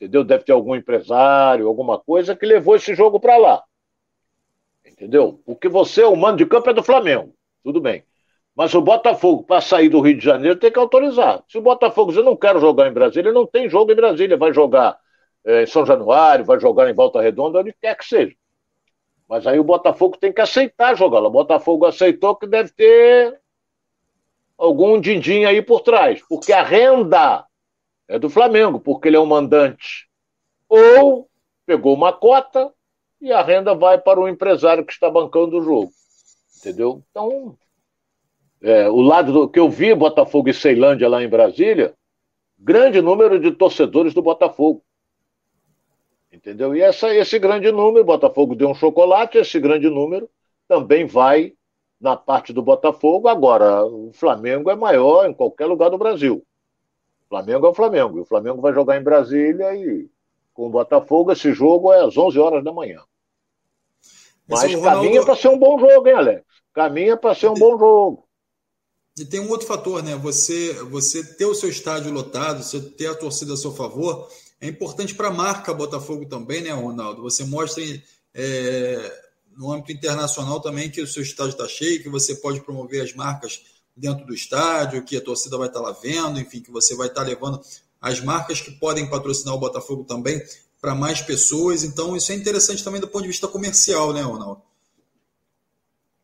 entendeu? Deve ter algum empresário, alguma coisa que levou esse jogo para lá, entendeu? Porque você, o mando de campo é do Flamengo, tudo bem. Mas o Botafogo, para sair do Rio de Janeiro, tem que autorizar. Se o Botafogo dizer, não quero jogar em Brasília, não tem jogo em Brasília, vai jogar é, em São Januário, vai jogar em Volta Redonda, onde quer que seja. Mas aí o Botafogo tem que aceitar jogar. O Botafogo aceitou que deve ter algum din-din aí por trás, porque a renda é do Flamengo, porque ele é o mandante. Ou pegou uma cota e a renda vai para o empresário que está bancando o jogo. Entendeu? Então, é, o lado do, que eu vi Botafogo e Ceilândia lá em Brasília, grande número de torcedores do Botafogo. Entendeu? E essa, esse grande número, Botafogo deu um chocolate, esse grande número também vai na parte do Botafogo. Agora, o Flamengo é maior em qualquer lugar do Brasil. Flamengo é o Flamengo. E o Flamengo vai jogar em Brasília e com o Botafogo esse jogo é às 11 horas da manhã. Mas Ronaldo... caminha para ser um bom jogo, hein, Alex? Caminha para ser um bom jogo. E tem um outro fator, né? Você, você ter o seu estádio lotado, você ter a torcida a seu favor, é importante para a marca Botafogo também, né, Ronaldo? Você mostra é, no âmbito internacional também que o seu estádio está cheio, que você pode promover as marcas dentro do estádio, que a torcida vai estar lá vendo, enfim, que você vai estar levando as marcas que podem patrocinar o Botafogo também para mais pessoas. Então, isso é interessante também do ponto de vista comercial, né, Ronaldo?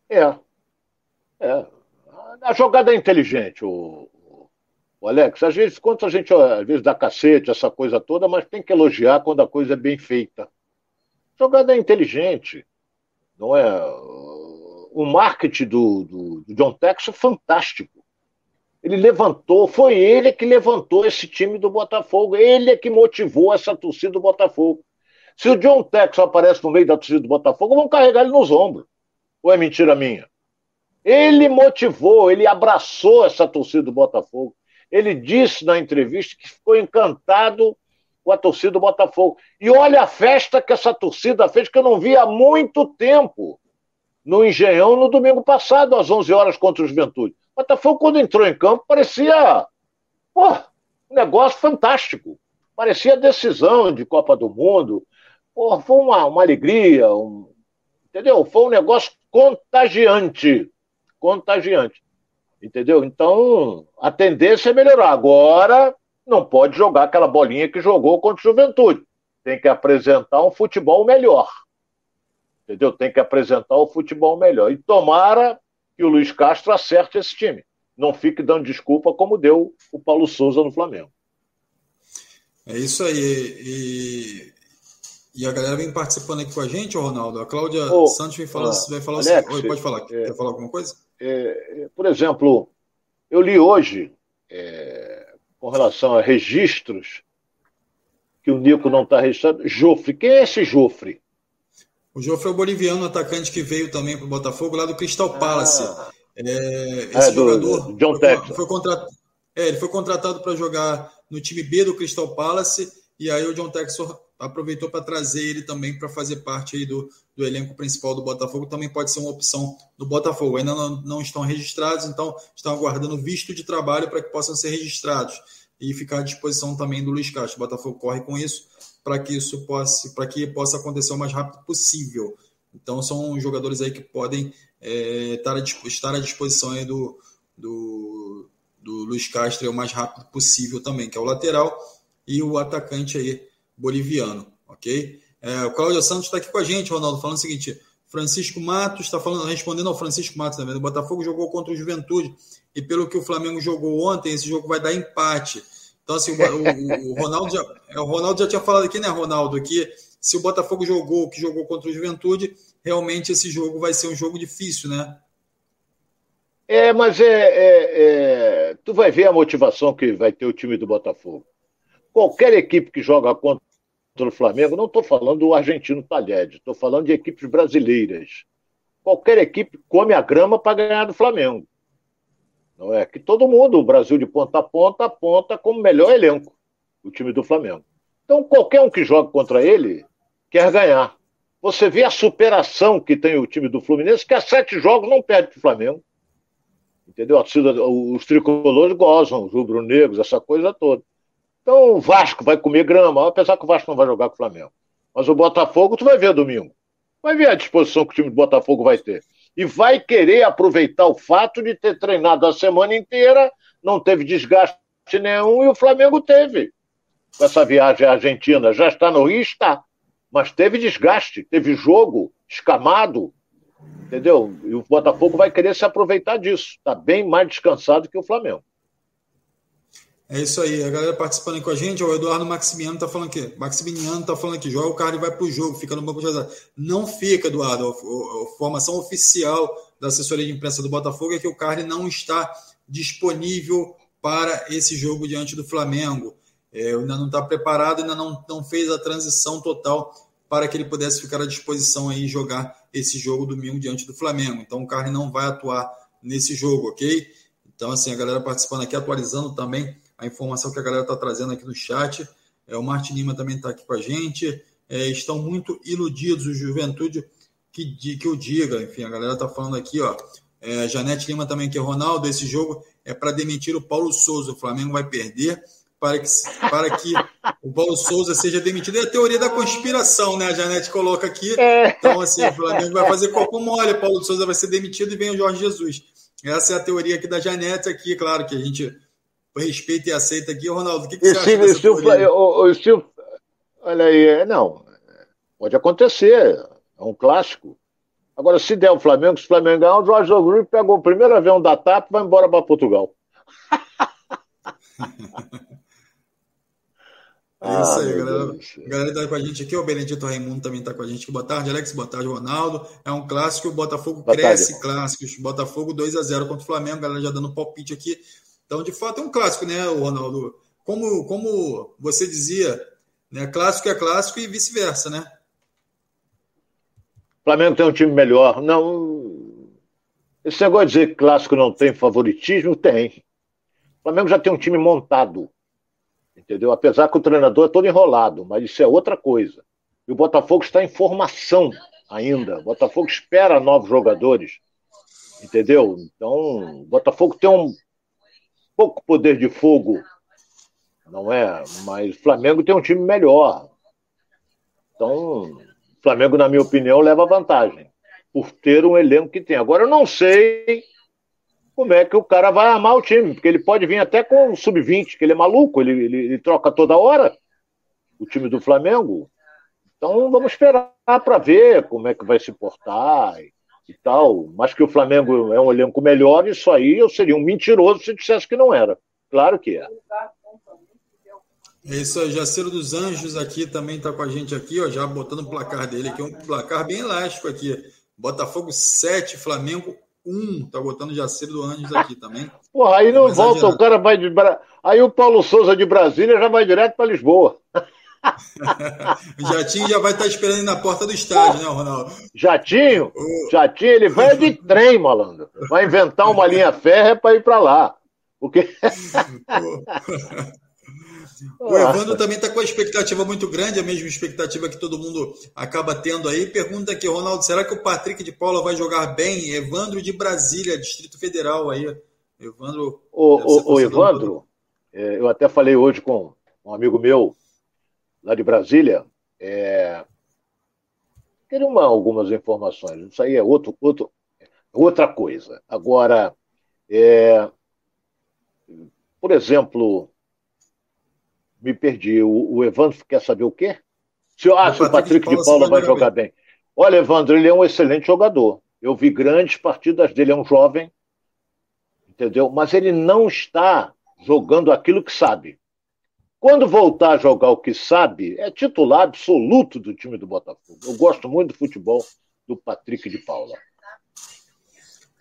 É. é. A jogada é inteligente, o, o Alex. Às vezes, quando a gente às vezes dá cacete, essa coisa toda, mas tem que elogiar quando a coisa é bem feita. Jogada é inteligente. Não é o marketing do, do, do John Texas fantástico. Ele levantou, foi ele que levantou esse time do Botafogo, ele é que motivou essa torcida do Botafogo. Se o John Texas aparece no meio da torcida do Botafogo, vão carregar ele nos ombros. Ou é mentira minha? Ele motivou, ele abraçou essa torcida do Botafogo. Ele disse na entrevista que ficou encantado com a torcida do Botafogo. E olha a festa que essa torcida fez, que eu não vi há muito tempo. No Engenhão, no domingo passado, às 11 horas contra o Juventude. O Botafogo, quando entrou em campo, parecia pô, um negócio fantástico. Parecia decisão de Copa do Mundo. Pô, foi uma, uma alegria, um, entendeu? Foi um negócio contagiante. Contagiante. Entendeu? Então, a tendência é melhorar. Agora, não pode jogar aquela bolinha que jogou contra o Juventude. Tem que apresentar um futebol melhor. Entendeu? Tem que apresentar o um futebol melhor. E tomara que o Luiz Castro acerte esse time. Não fique dando desculpa como deu o Paulo Souza no Flamengo. É isso aí. E, e a galera vem participando aqui com a gente, Ronaldo. A Cláudia Ô, Santos vem falar, ah, vai falar Alex, assim. Oi, pode falar. é, Quer falar alguma coisa? É, por exemplo, eu li hoje, é, com relação a registros, que o Nico não está registrado. Jofre. Quem é esse Jofre? O Jofre é o boliviano, atacante que veio também para o Botafogo, lá do Crystal Palace. Ah, É, esse É, do- jogador John foi, foi contratado, é, ele foi contratado para jogar no time B do Crystal Palace e aí o John Textor aproveitou para trazer ele também para fazer parte aí do, do elenco principal do Botafogo. Também pode ser uma opção do Botafogo. Ainda não, não estão registrados, então estão aguardando visto de trabalho para que possam ser registrados e ficar à disposição também do Luiz Castro. O Botafogo corre com isso para que isso possa, para que possa acontecer o mais rápido possível. Então são jogadores aí que podem é, estar, à, estar à disposição aí do, do, do Luiz Castro o mais rápido possível também, que é o lateral e o atacante aí boliviano, ok? É, o Cláudio Santos está aqui com a gente, Ronaldo, falando o seguinte: Francisco Matos está falando, respondendo ao Francisco Matos também. O Botafogo jogou contra o Juventude e pelo que o Flamengo jogou ontem, esse jogo vai dar empate. Então, assim, o, o- o Ronaldo já, é, o Ronaldo já tinha falado aqui, né, Ronaldo, que se o Botafogo jogou que jogou contra o Juventude, realmente esse jogo vai ser um jogo difícil, né? É, mas é, é- é- tu vai ver a motivação que vai ter o time do Botafogo. Qualquer equipe que joga contra o Flamengo, não estou falando do argentino Talheres, estou falando de equipes brasileiras. Qualquer equipe come a grama para ganhar do Flamengo. Não é que todo mundo, o Brasil de ponta a ponta, aponta como melhor elenco o time do Flamengo. Então, qualquer um que joga contra ele quer ganhar. Você vê a superação que tem o time do Fluminense, que há sete jogos não perde para o Flamengo. Entendeu? Os tricolores gozam, os rubro-negros, essa coisa toda. Então o Vasco vai comer grama, apesar que o Vasco não vai jogar com o Flamengo. Mas o Botafogo, tu vai ver domingo. Vai ver a disposição que o time do Botafogo vai ter. E vai querer aproveitar o fato de ter treinado a semana inteira, não teve desgaste nenhum, e o Flamengo teve. Com essa viagem à Argentina, já está no Rio, está. Mas teve desgaste, teve jogo escamado, entendeu? E o Botafogo vai querer se aproveitar disso. Está bem mais descansado que o Flamengo. É isso aí, a galera participando aí com a gente, o Eduardo Maximiano tá falando aqui, Maximiano tá falando aqui, joga o cara e vai pro jogo, fica no banco de reserva. Não fica, Eduardo, a, formação oficial da assessoria de imprensa do Botafogo é que o Carly não está disponível para esse jogo diante do Flamengo. É, ainda não está preparado, ainda não, não fez a transição total para que ele pudesse ficar à disposição aí e jogar esse jogo domingo diante do Flamengo. Então o Carly não vai atuar nesse jogo, ok? Então, assim, a galera participando aqui, atualizando também a informação que a galera está trazendo aqui no chat. É, o Martin Lima também está aqui com a gente. É, estão muito iludidos, o Juventude que, que o diga. Enfim, a galera está falando aqui, ó. É, Janete Lima também aqui, Ronaldo, esse jogo é para demitir o Paulo Souza. O Flamengo vai perder para que, para que o Paulo Souza seja demitido. É a teoria da conspiração, né? A Janete coloca aqui. Então, assim, o Flamengo vai fazer corpo mole, Paulo Souza vai ser demitido e vem o Jorge Jesus. Essa é a teoria aqui da Janete aqui, claro, que a gente respeita e aceita aqui. Ronaldo, o que, que E você se, acha dessa se o, se o- olha aí, é, não, pode acontecer, é um clássico. Agora, se der o Flamengo, se o Flamengo ganhar, o Jorge Jesus pegou o primeiro avião da TAP e vai embora para Portugal. É isso Ah, aí, meu galera. A galera tá com a gente aqui, o Benedito Raimundo também está com a gente. Boa tarde, Alex. Boa tarde, Ronaldo. É um clássico, o Botafogo Boa cresce tarde. clássicos. Botafogo 2 a 0 contra o Flamengo, a galera já dando palpite aqui. Então, de fato, é um clássico, né, Ronaldo? Como, como você dizia, né, clássico é clássico e vice-versa, né? O Flamengo tem um time melhor. Não, Esse negócio de dizer que clássico não tem favoritismo, tem. O Flamengo já tem um time montado. Entendeu? Apesar que o treinador é todo enrolado, mas isso é outra coisa. E o Botafogo está em formação ainda. O Botafogo espera novos jogadores. Entendeu? Então, o Botafogo tem um pouco poder de fogo, não é? Mas o Flamengo tem um time melhor. Então, o Flamengo, na minha opinião, leva vantagem por ter um elenco que tem. Agora, eu não sei como é que o cara vai amar o time, porque ele pode vir até com o sub-20, que ele é maluco, ele, ele, ele, troca toda hora o time do Flamengo. Então vamos esperar para ver como é que vai se portar e, e, tal. Mas que o Flamengo é um elenco melhor, isso aí eu seria um mentiroso se dissesse que não era. Claro que é. É isso aí, Jaceiro dos Anjos aqui também está com a gente aqui, ó, já botando o placar dele aqui, um placar bem elástico aqui. Botafogo 7, Flamengo 1. Tá botando Jaceiro do Anjos aqui também. Porra, aí não volta, adiante. o cara vai de. Aí o Paulo Souza de Brasília já vai direto para Lisboa. O Jatinho já vai estar esperando na porta do estádio, né, Ronaldo? Jatinho? Jatinho, ele vai de trem, malandro. Vai inventar uma linha férrea para ir para lá. Porque. O Evandro também está com a expectativa muito grande, a mesma expectativa que todo mundo acaba tendo aí. Pergunta aqui, Ronaldo, será que o Patrick de Paula vai jogar bem? Evandro de Brasília, Distrito Federal aí. Evandro. O, o, o Evandro, é, eu até falei hoje com um amigo meu lá de Brasília. É, queria uma, algumas informações. Isso aí é outro, outro, outra coisa. Agora, é, por exemplo, me perdi. O, o, Evandro quer saber o quê? Se, ah, o se o Patrick de Paula, de Paula vai jogar bem. bem. Olha, Evandro, ele é um excelente jogador. Eu vi grandes partidas dele, é um jovem, entendeu? Mas ele não está jogando aquilo que sabe. Quando voltar a jogar o que sabe, é titular absoluto do time do Botafogo. Eu gosto muito do futebol do Patrick de Paula.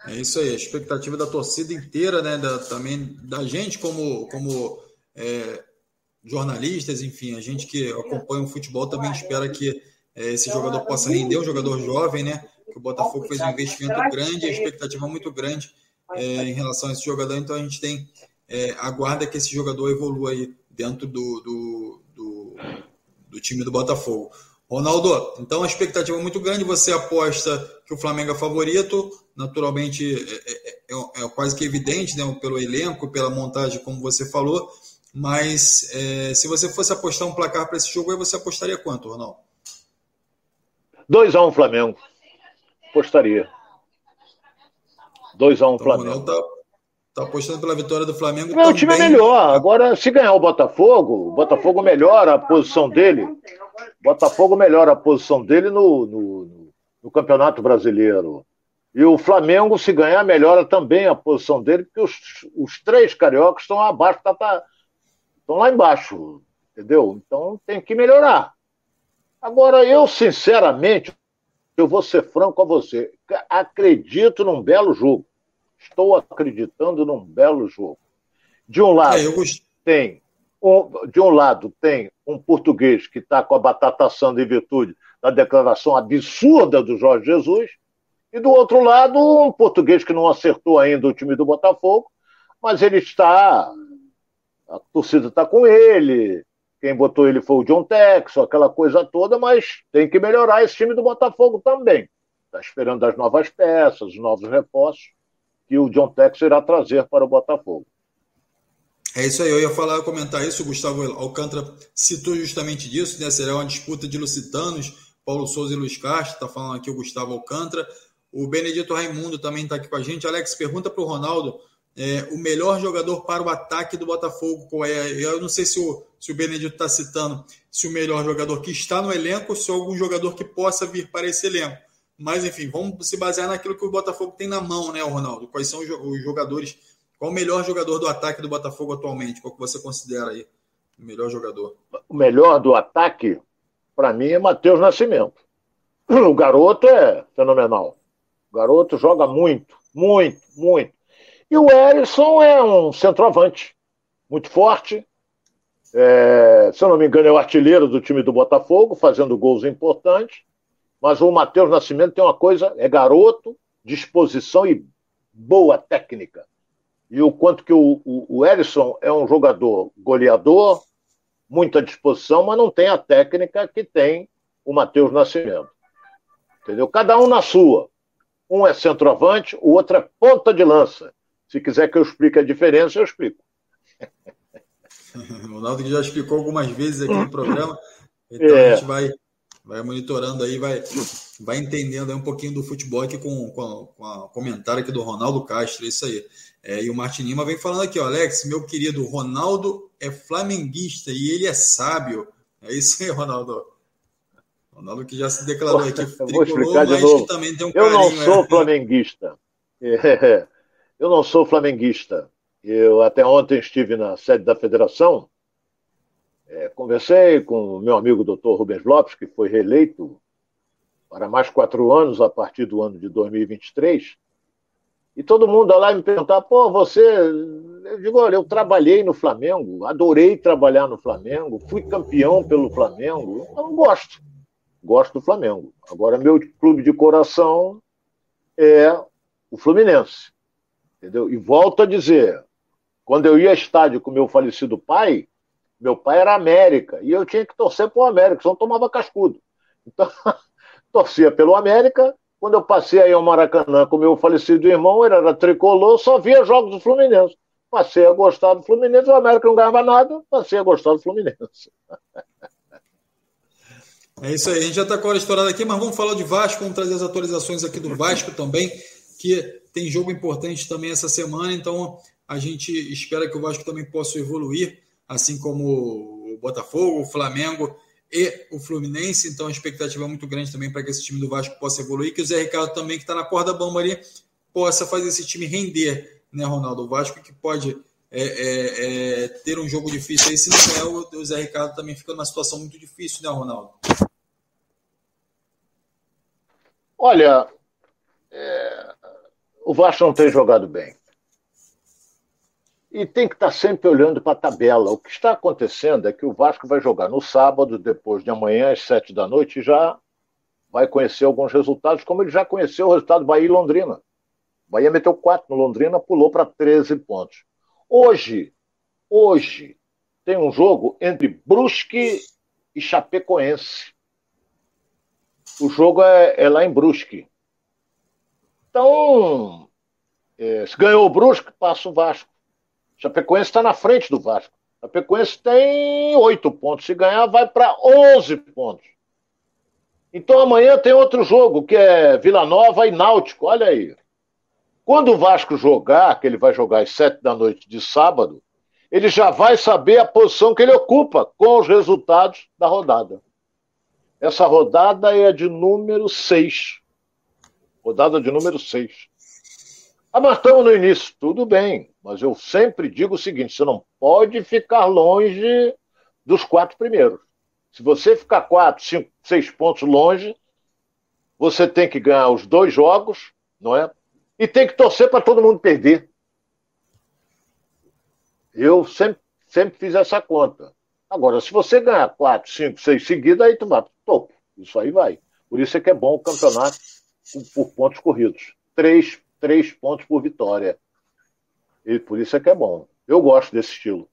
É isso aí, a expectativa da torcida inteira, né? Da, também da gente como, como é, jornalistas, enfim, a gente que acompanha o futebol também espera que é, esse jogador possa render, um jogador jovem, né? Que o Botafogo fez um investimento grande, a expectativa muito grande é, em relação a esse jogador, então a gente tem é, aguarda que esse jogador evolua aí dentro do, do, do, do time do Botafogo. Ronaldo, então a expectativa é muito grande, você aposta que o Flamengo é favorito, naturalmente é, é, é, é quase que evidente, né, pelo elenco, pela montagem, como você falou, mas é, se você fosse apostar um placar para esse jogo, aí você apostaria quanto, Ronaldo? 2x1 um, Flamengo. Apostaria. 2x1 um, então, Flamengo. Ronaldo tá, tá, apostando pela vitória do Flamengo. Não, o time é melhor. Agora, se ganhar o Botafogo, o Botafogo melhora a posição dele. Botafogo melhora a posição dele no, no, no Campeonato Brasileiro. E o Flamengo, se ganhar, melhora também a posição dele, porque os, os três cariocas estão abaixo da, estão lá embaixo, entendeu? Então tem que melhorar. Agora, eu, sinceramente, eu vou ser franco a você, acredito num belo jogo. Estou acreditando num belo jogo. De um lado, é, tem um, de um lado tem um português que está com a batata assando em virtude da declaração absurda do Jorge Jesus, e do outro lado, um português que não acertou ainda o time do Botafogo, mas ele está a torcida está com ele, quem botou ele foi o John Texo, aquela coisa toda, mas tem que melhorar esse time do Botafogo também. Está esperando as novas peças, os novos reforços que o John Texo irá trazer para o Botafogo. É isso aí, eu ia falar, comentar isso, o Gustavo Alcântara citou justamente disso, né? Será uma disputa de lusitanos, Paulo Souza e Luiz Castro, está falando aqui o Gustavo Alcântara. O Benedito Raimundo também está aqui com a gente. Alex, pergunta para o Ronaldo é, o melhor jogador para o ataque do Botafogo. Qual é? Eu não sei se o, se o Benedito está citando se o melhor jogador que está no elenco ou se algum jogador que possa vir para esse elenco. Mas, enfim, vamos se basear naquilo que o Botafogo tem na mão, né, Ronaldo? Quais são os jogadores? Qual o melhor jogador do ataque do Botafogo atualmente? Qual que você considera aí o melhor jogador? O melhor do ataque, para mim, é Matheus Nascimento. O garoto é fenomenal. O garoto joga muito, muito, muito. E o Erisson é um centroavante muito forte. É, se eu não me engano, é o artilheiro do time do Botafogo, fazendo gols importantes. Mas o Matheus Nascimento tem uma coisa: é garoto, disposição e boa técnica. E o quanto que o, o, o Erisson é um jogador goleador, muita disposição, mas não tem a técnica que tem o Matheus Nascimento. Entendeu? Cada um na sua. Um é centroavante, o outro é ponta de lança. Se quiser que eu explique a diferença, eu explico. o Ronaldo já explicou algumas vezes aqui no programa. Então é. a gente vai, vai monitorando aí, vai, vai entendendo aí um pouquinho do futebol aqui com, com, com o comentário aqui do Ronaldo Castro, é isso aí. É, e o Martin Lima vem falando aqui, ó, Alex, meu querido, Ronaldo é flamenguista e ele é sábio. É isso aí, Ronaldo. Ronaldo que já se declarou aqui tricolor, mas novo. que também tem um Eu não sou é. flamenguista. É, eu não sou flamenguista. Eu até ontem estive na sede da federação, é, conversei com o meu amigo doutor Rubens Lopes, que foi reeleito para mais quatro anos a partir do ano de 2023. E todo mundo lá me perguntar, pô, você. Eu digo, olha, eu trabalhei no Flamengo, adorei trabalhar no Flamengo, fui campeão pelo Flamengo. Eu não gosto. Gosto do Flamengo. Agora, meu clube de coração é o Fluminense. Entendeu? E volto a dizer, quando eu ia estádio com meu falecido pai, meu pai era América, e eu tinha que torcer para o América, senão tomava cascudo. Então, torcia pelo América. Quando eu passei aí ao Maracanã com meu falecido irmão, ele era tricolor, só via jogos do Fluminense. Passei a gostar do Fluminense, o América não ganhava nada, passei a gostar do Fluminense. É isso aí, a gente já está com a hora estourada aqui, mas vamos falar de Vasco, vamos trazer as atualizações aqui do Vasco também, que tem jogo importante também essa semana, então a gente espera que o Vasco também possa evoluir, assim como o Botafogo, o Flamengo e o Fluminense. Então a expectativa é muito grande também para que esse time do Vasco possa evoluir, que o Zé Ricardo também, que está na corda bamba ali, possa fazer esse time render, né, Ronaldo? O Vasco que pode é, é, é, ter um jogo difícil aí, se não é, o, Zé Ricardo também fica numa situação muito difícil, né, Ronaldo? Olha, é, o Vasco não tem jogado bem e tem que estar sempre olhando para a tabela. O que está acontecendo é que o Vasco vai jogar no sábado, depois de amanhã, às sete da noite, e já vai conhecer alguns resultados, como ele já conheceu o resultado do Bahia e Londrina. Bahia meteu quatro no Londrina, pulou para 13 pontos. Hoje, hoje, tem um jogo entre Brusque e Chapecoense. O jogo é, é lá em Brusque. Então, é, se ganhou o Brusque, passa o Vasco. Chapecoense está na frente do Vasco. Chapecoense tem oito pontos. Se ganhar, vai para 11 pontos. Então amanhã tem outro jogo, que é Vila Nova e Náutico. Olha aí. Quando o Vasco jogar, que ele vai jogar às sete da noite de sábado, ele já vai saber a posição que ele ocupa com os resultados da rodada. Essa rodada é de número 6. Rodada de número 6. Ah, mas estamos no início. Tudo bem, mas eu sempre digo o seguinte: você não pode ficar longe dos quatro primeiros. Se você ficar quatro, cinco, seis pontos longe, você tem que ganhar os dois jogos, não é? E tem que torcer para todo mundo perder. Eu sempre, sempre fiz essa conta. Agora, se você ganhar quatro, cinco, seis seguidas, aí tu vai pro topo. Isso aí vai. Por isso é que é bom o campeonato por pontos corridos. Três três pontos por vitória. E por isso é que é bom. Eu gosto desse estilo.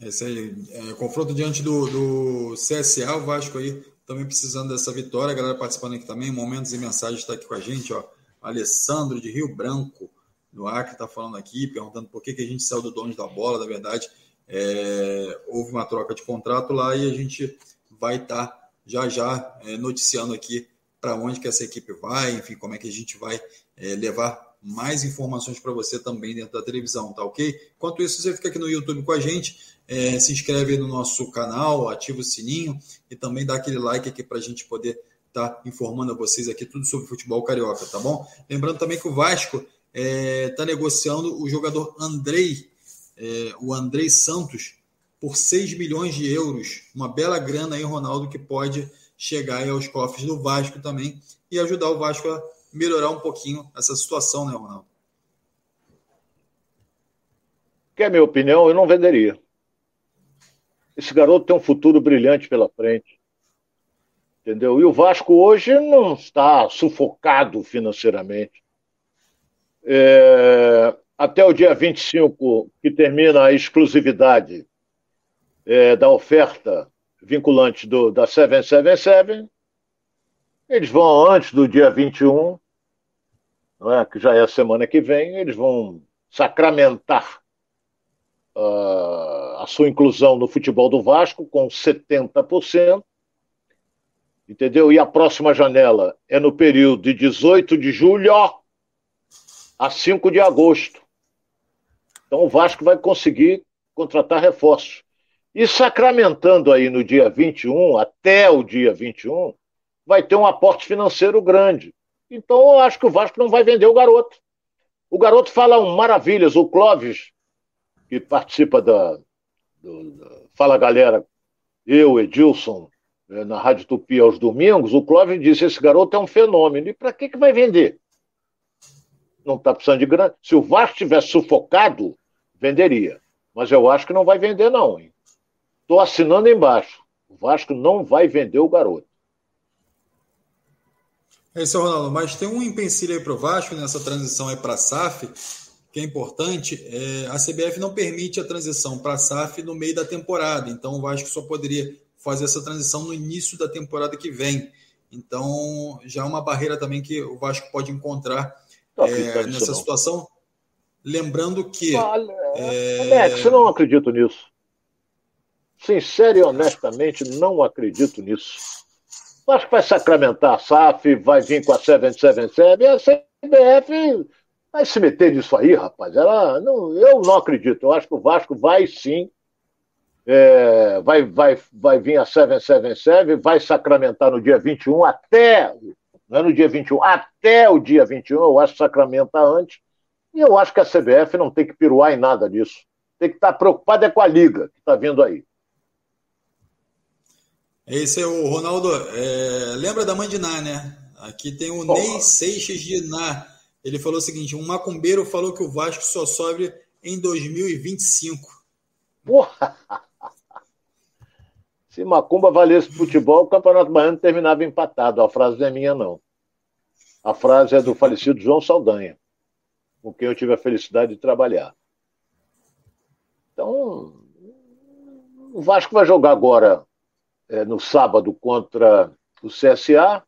Esse aí, é, confronto diante do, do CSA, o Vasco aí também precisando dessa vitória. A galera participando aqui também, momentos e mensagens está aqui com a gente, ó. Alessandro de Rio Branco, do Acre, está falando aqui, perguntando por que, que a gente saiu do dono da bola. Na verdade, é, houve uma troca de contrato lá e a gente vai estar tá já já é, noticiando aqui para onde que essa equipe vai, enfim, como é que a gente vai é, levar mais informações para você também dentro da televisão, tá ok? Enquanto isso, você fica aqui no YouTube com a gente, é, se inscreve no nosso canal, ativa o sininho e também dá aquele like aqui para a gente poder estar tá informando a vocês aqui tudo sobre futebol carioca, tá bom? Lembrando também que o Vasco está é, tá negociando o jogador Andrei, é, o Andrei Santos, por 6 milhões de euros. Uma bela grana aí, Ronaldo, que pode chegar aos cofres do Vasco também e ajudar o Vasco a melhorar um pouquinho essa situação, né, Ronaldo? Que é a minha opinião, eu não venderia. Esse garoto tem um futuro brilhante pela frente. Entendeu? E o Vasco hoje não está sufocado financeiramente. É, até o dia 25, que termina a exclusividade é, da oferta vinculante do, da 777, eles vão antes do dia 21, é, que já é a semana que vem, eles vão sacramentar uh, a sua inclusão no futebol do Vasco com 70%, entendeu? E a próxima janela é no período de 18 de julho a 5 de agosto. Então o Vasco vai conseguir contratar reforços. E sacramentando aí no dia 21, até o dia 21, vai ter um aporte financeiro grande. Então eu acho que o Vasco não vai vender o garoto. O garoto fala um maravilhas. O Clóvis, que participa da, do, da Fala Galera, eu, Edilson, eh, na Rádio Tupi aos domingos, o Clóvis disse: esse garoto é um fenômeno. E para que, que vai vender? Não está precisando de grana. Se o Vasco tivesse sufocado, venderia. Mas eu acho que não vai vender, não. Estou assinando embaixo. O Vasco não vai vender o garoto. É isso, Ronaldo. Mas tem um empecilho aí para o Vasco nessa transição aí para a SAF, que é importante. É, a CBF não permite a transição para a SAF no meio da temporada. Então o Vasco só poderia fazer essa transição no início da temporada que vem. Então já é uma barreira também que o Vasco pode encontrar é, nessa situação. Lembrando que. Olha, é... Alex, eu não acredito nisso. Sincero e honestamente, não acredito nisso. Acho que vai sacramentar a SAF, vai vir com a 777 e a CBF vai se meter nisso aí, rapaz. Ela, não, eu não acredito. Eu acho que o Vasco vai sim. É, vai, vai, vai vir a 777, vai sacramentar no dia 21 até. Não é no dia 21, até o dia 21, eu acho que sacramenta antes. E eu acho que a CBF não tem que piruar em nada disso. Tem que estar preocupada é com a liga que está vindo aí. Esse é o Ronaldo. É, lembra da Mandiná, né? Aqui tem o Porra. Ney Seixas de Ná. Ele falou o seguinte: um macumbeiro falou que o Vasco só sobe em 2025. Porra! Se Macumba valesse futebol, o Campeonato Baiano terminava empatado. A frase não é minha, não. A frase é do falecido João Saldanha, com quem eu tive a felicidade de trabalhar. Então, o Vasco vai jogar agora é, no sábado contra o CSA.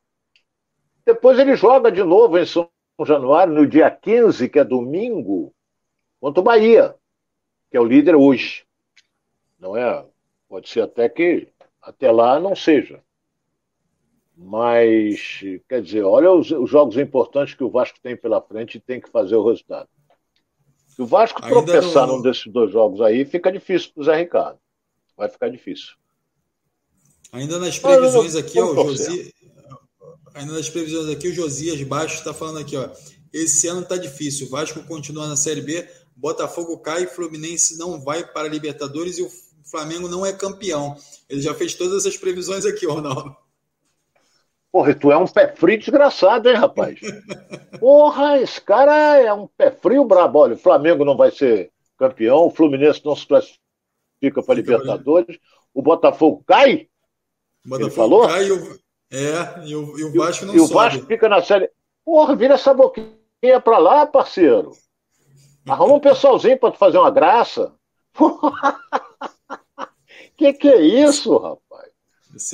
Depois ele joga de novo em São Januário, no dia 15, que é domingo, contra o Bahia, que é o líder hoje. Não é? Pode ser até que até lá não seja. Mas, quer dizer, olha os, os jogos importantes que o Vasco tem pela frente e tem que fazer o resultado. Se o Vasco Ainda tropeçar não... num desses dois jogos aí, fica difícil para o Zé Ricardo. Vai ficar difícil. Ainda nas previsões aqui, ó, o Josi... Ainda nas previsões aqui, o Josias Baixo está falando aqui, ó. Esse ano está difícil. O Vasco continua na Série B, Botafogo cai, Fluminense não vai para a Libertadores e o Flamengo não é campeão. Ele já fez todas essas previsões aqui, Ronaldo. Porra, tu é um pé frio desgraçado, hein, rapaz? Porra, esse cara é um pé frio brabo. Olha, o Flamengo não vai ser campeão, o Fluminense não se classifica para Libertadores, o Botafogo cai, o Botafogo falou? cai e o, é, e o, e o Vasco não e sobe. E o Vasco fica na série. Porra, vira essa boquinha pra lá, parceiro. Arruma um pessoalzinho pra tu fazer uma graça. que que é isso, rapaz?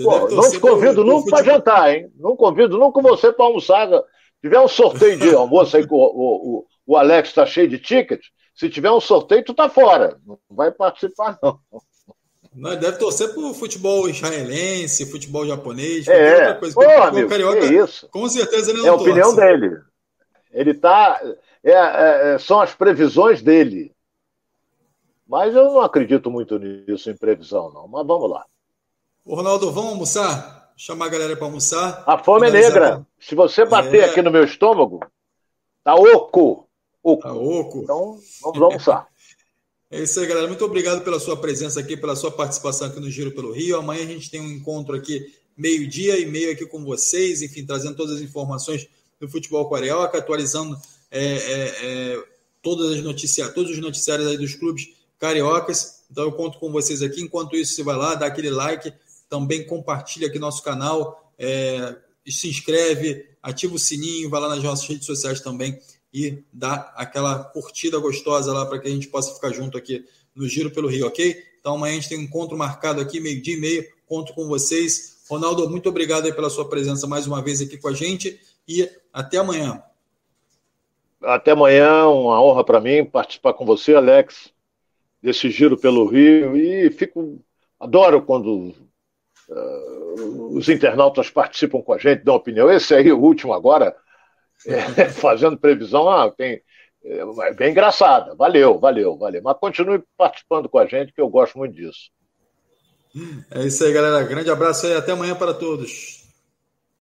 Pô, não te convido nunca para jantar, hein? Não convido nunca você para almoçar. Se tiver um sorteio de almoço aí que o, o, o Alex está cheio de tickets, se tiver um sorteio, tu tá fora. Não vai participar, não. Nós deve torcer pro futebol israelense, futebol japonês, é, outra coisa. Pô, amigo, carioca, é isso. Com certeza ele não É a opinião torce. dele. Ele tá. É, é, é, são as previsões dele. Mas eu não acredito muito nisso em previsão, não. Mas vamos lá. Ô, Ronaldo, vamos almoçar? Chamar a galera para almoçar. A fome é negra. Se você bater é... aqui no meu estômago, tá oco. oco. Tá oco. Então, vamos almoçar. É isso aí, galera. Muito obrigado pela sua presença aqui, pela sua participação aqui no Giro pelo Rio. Amanhã a gente tem um encontro aqui, meio-dia e meio aqui com vocês, enfim, trazendo todas as informações do futebol carioca, atualizando é, é, é, todas as notícias, todos os noticiários aí dos clubes cariocas. Então eu conto com vocês aqui. Enquanto isso, você vai lá, dá aquele like, também compartilha aqui nosso canal, é, se inscreve, ativa o sininho, vai lá nas nossas redes sociais também e dar aquela curtida gostosa lá para que a gente possa ficar junto aqui no Giro pelo Rio, ok? Então amanhã a gente tem um encontro marcado aqui, meio-dia e meio, conto com vocês. Ronaldo, muito obrigado pela sua presença mais uma vez aqui com a gente e até amanhã. Até amanhã, uma honra para mim participar com você, Alex, desse giro pelo Rio e fico adoro quando uh, os internautas participam com a gente, dão opinião. Esse aí, o último agora, fazendo previsão, ah, tem, é, é bem engraçada. Valeu, valeu, valeu. Mas continue participando com a gente, que eu gosto muito disso. É isso aí, galera. Grande abraço aí. Até amanhã para todos.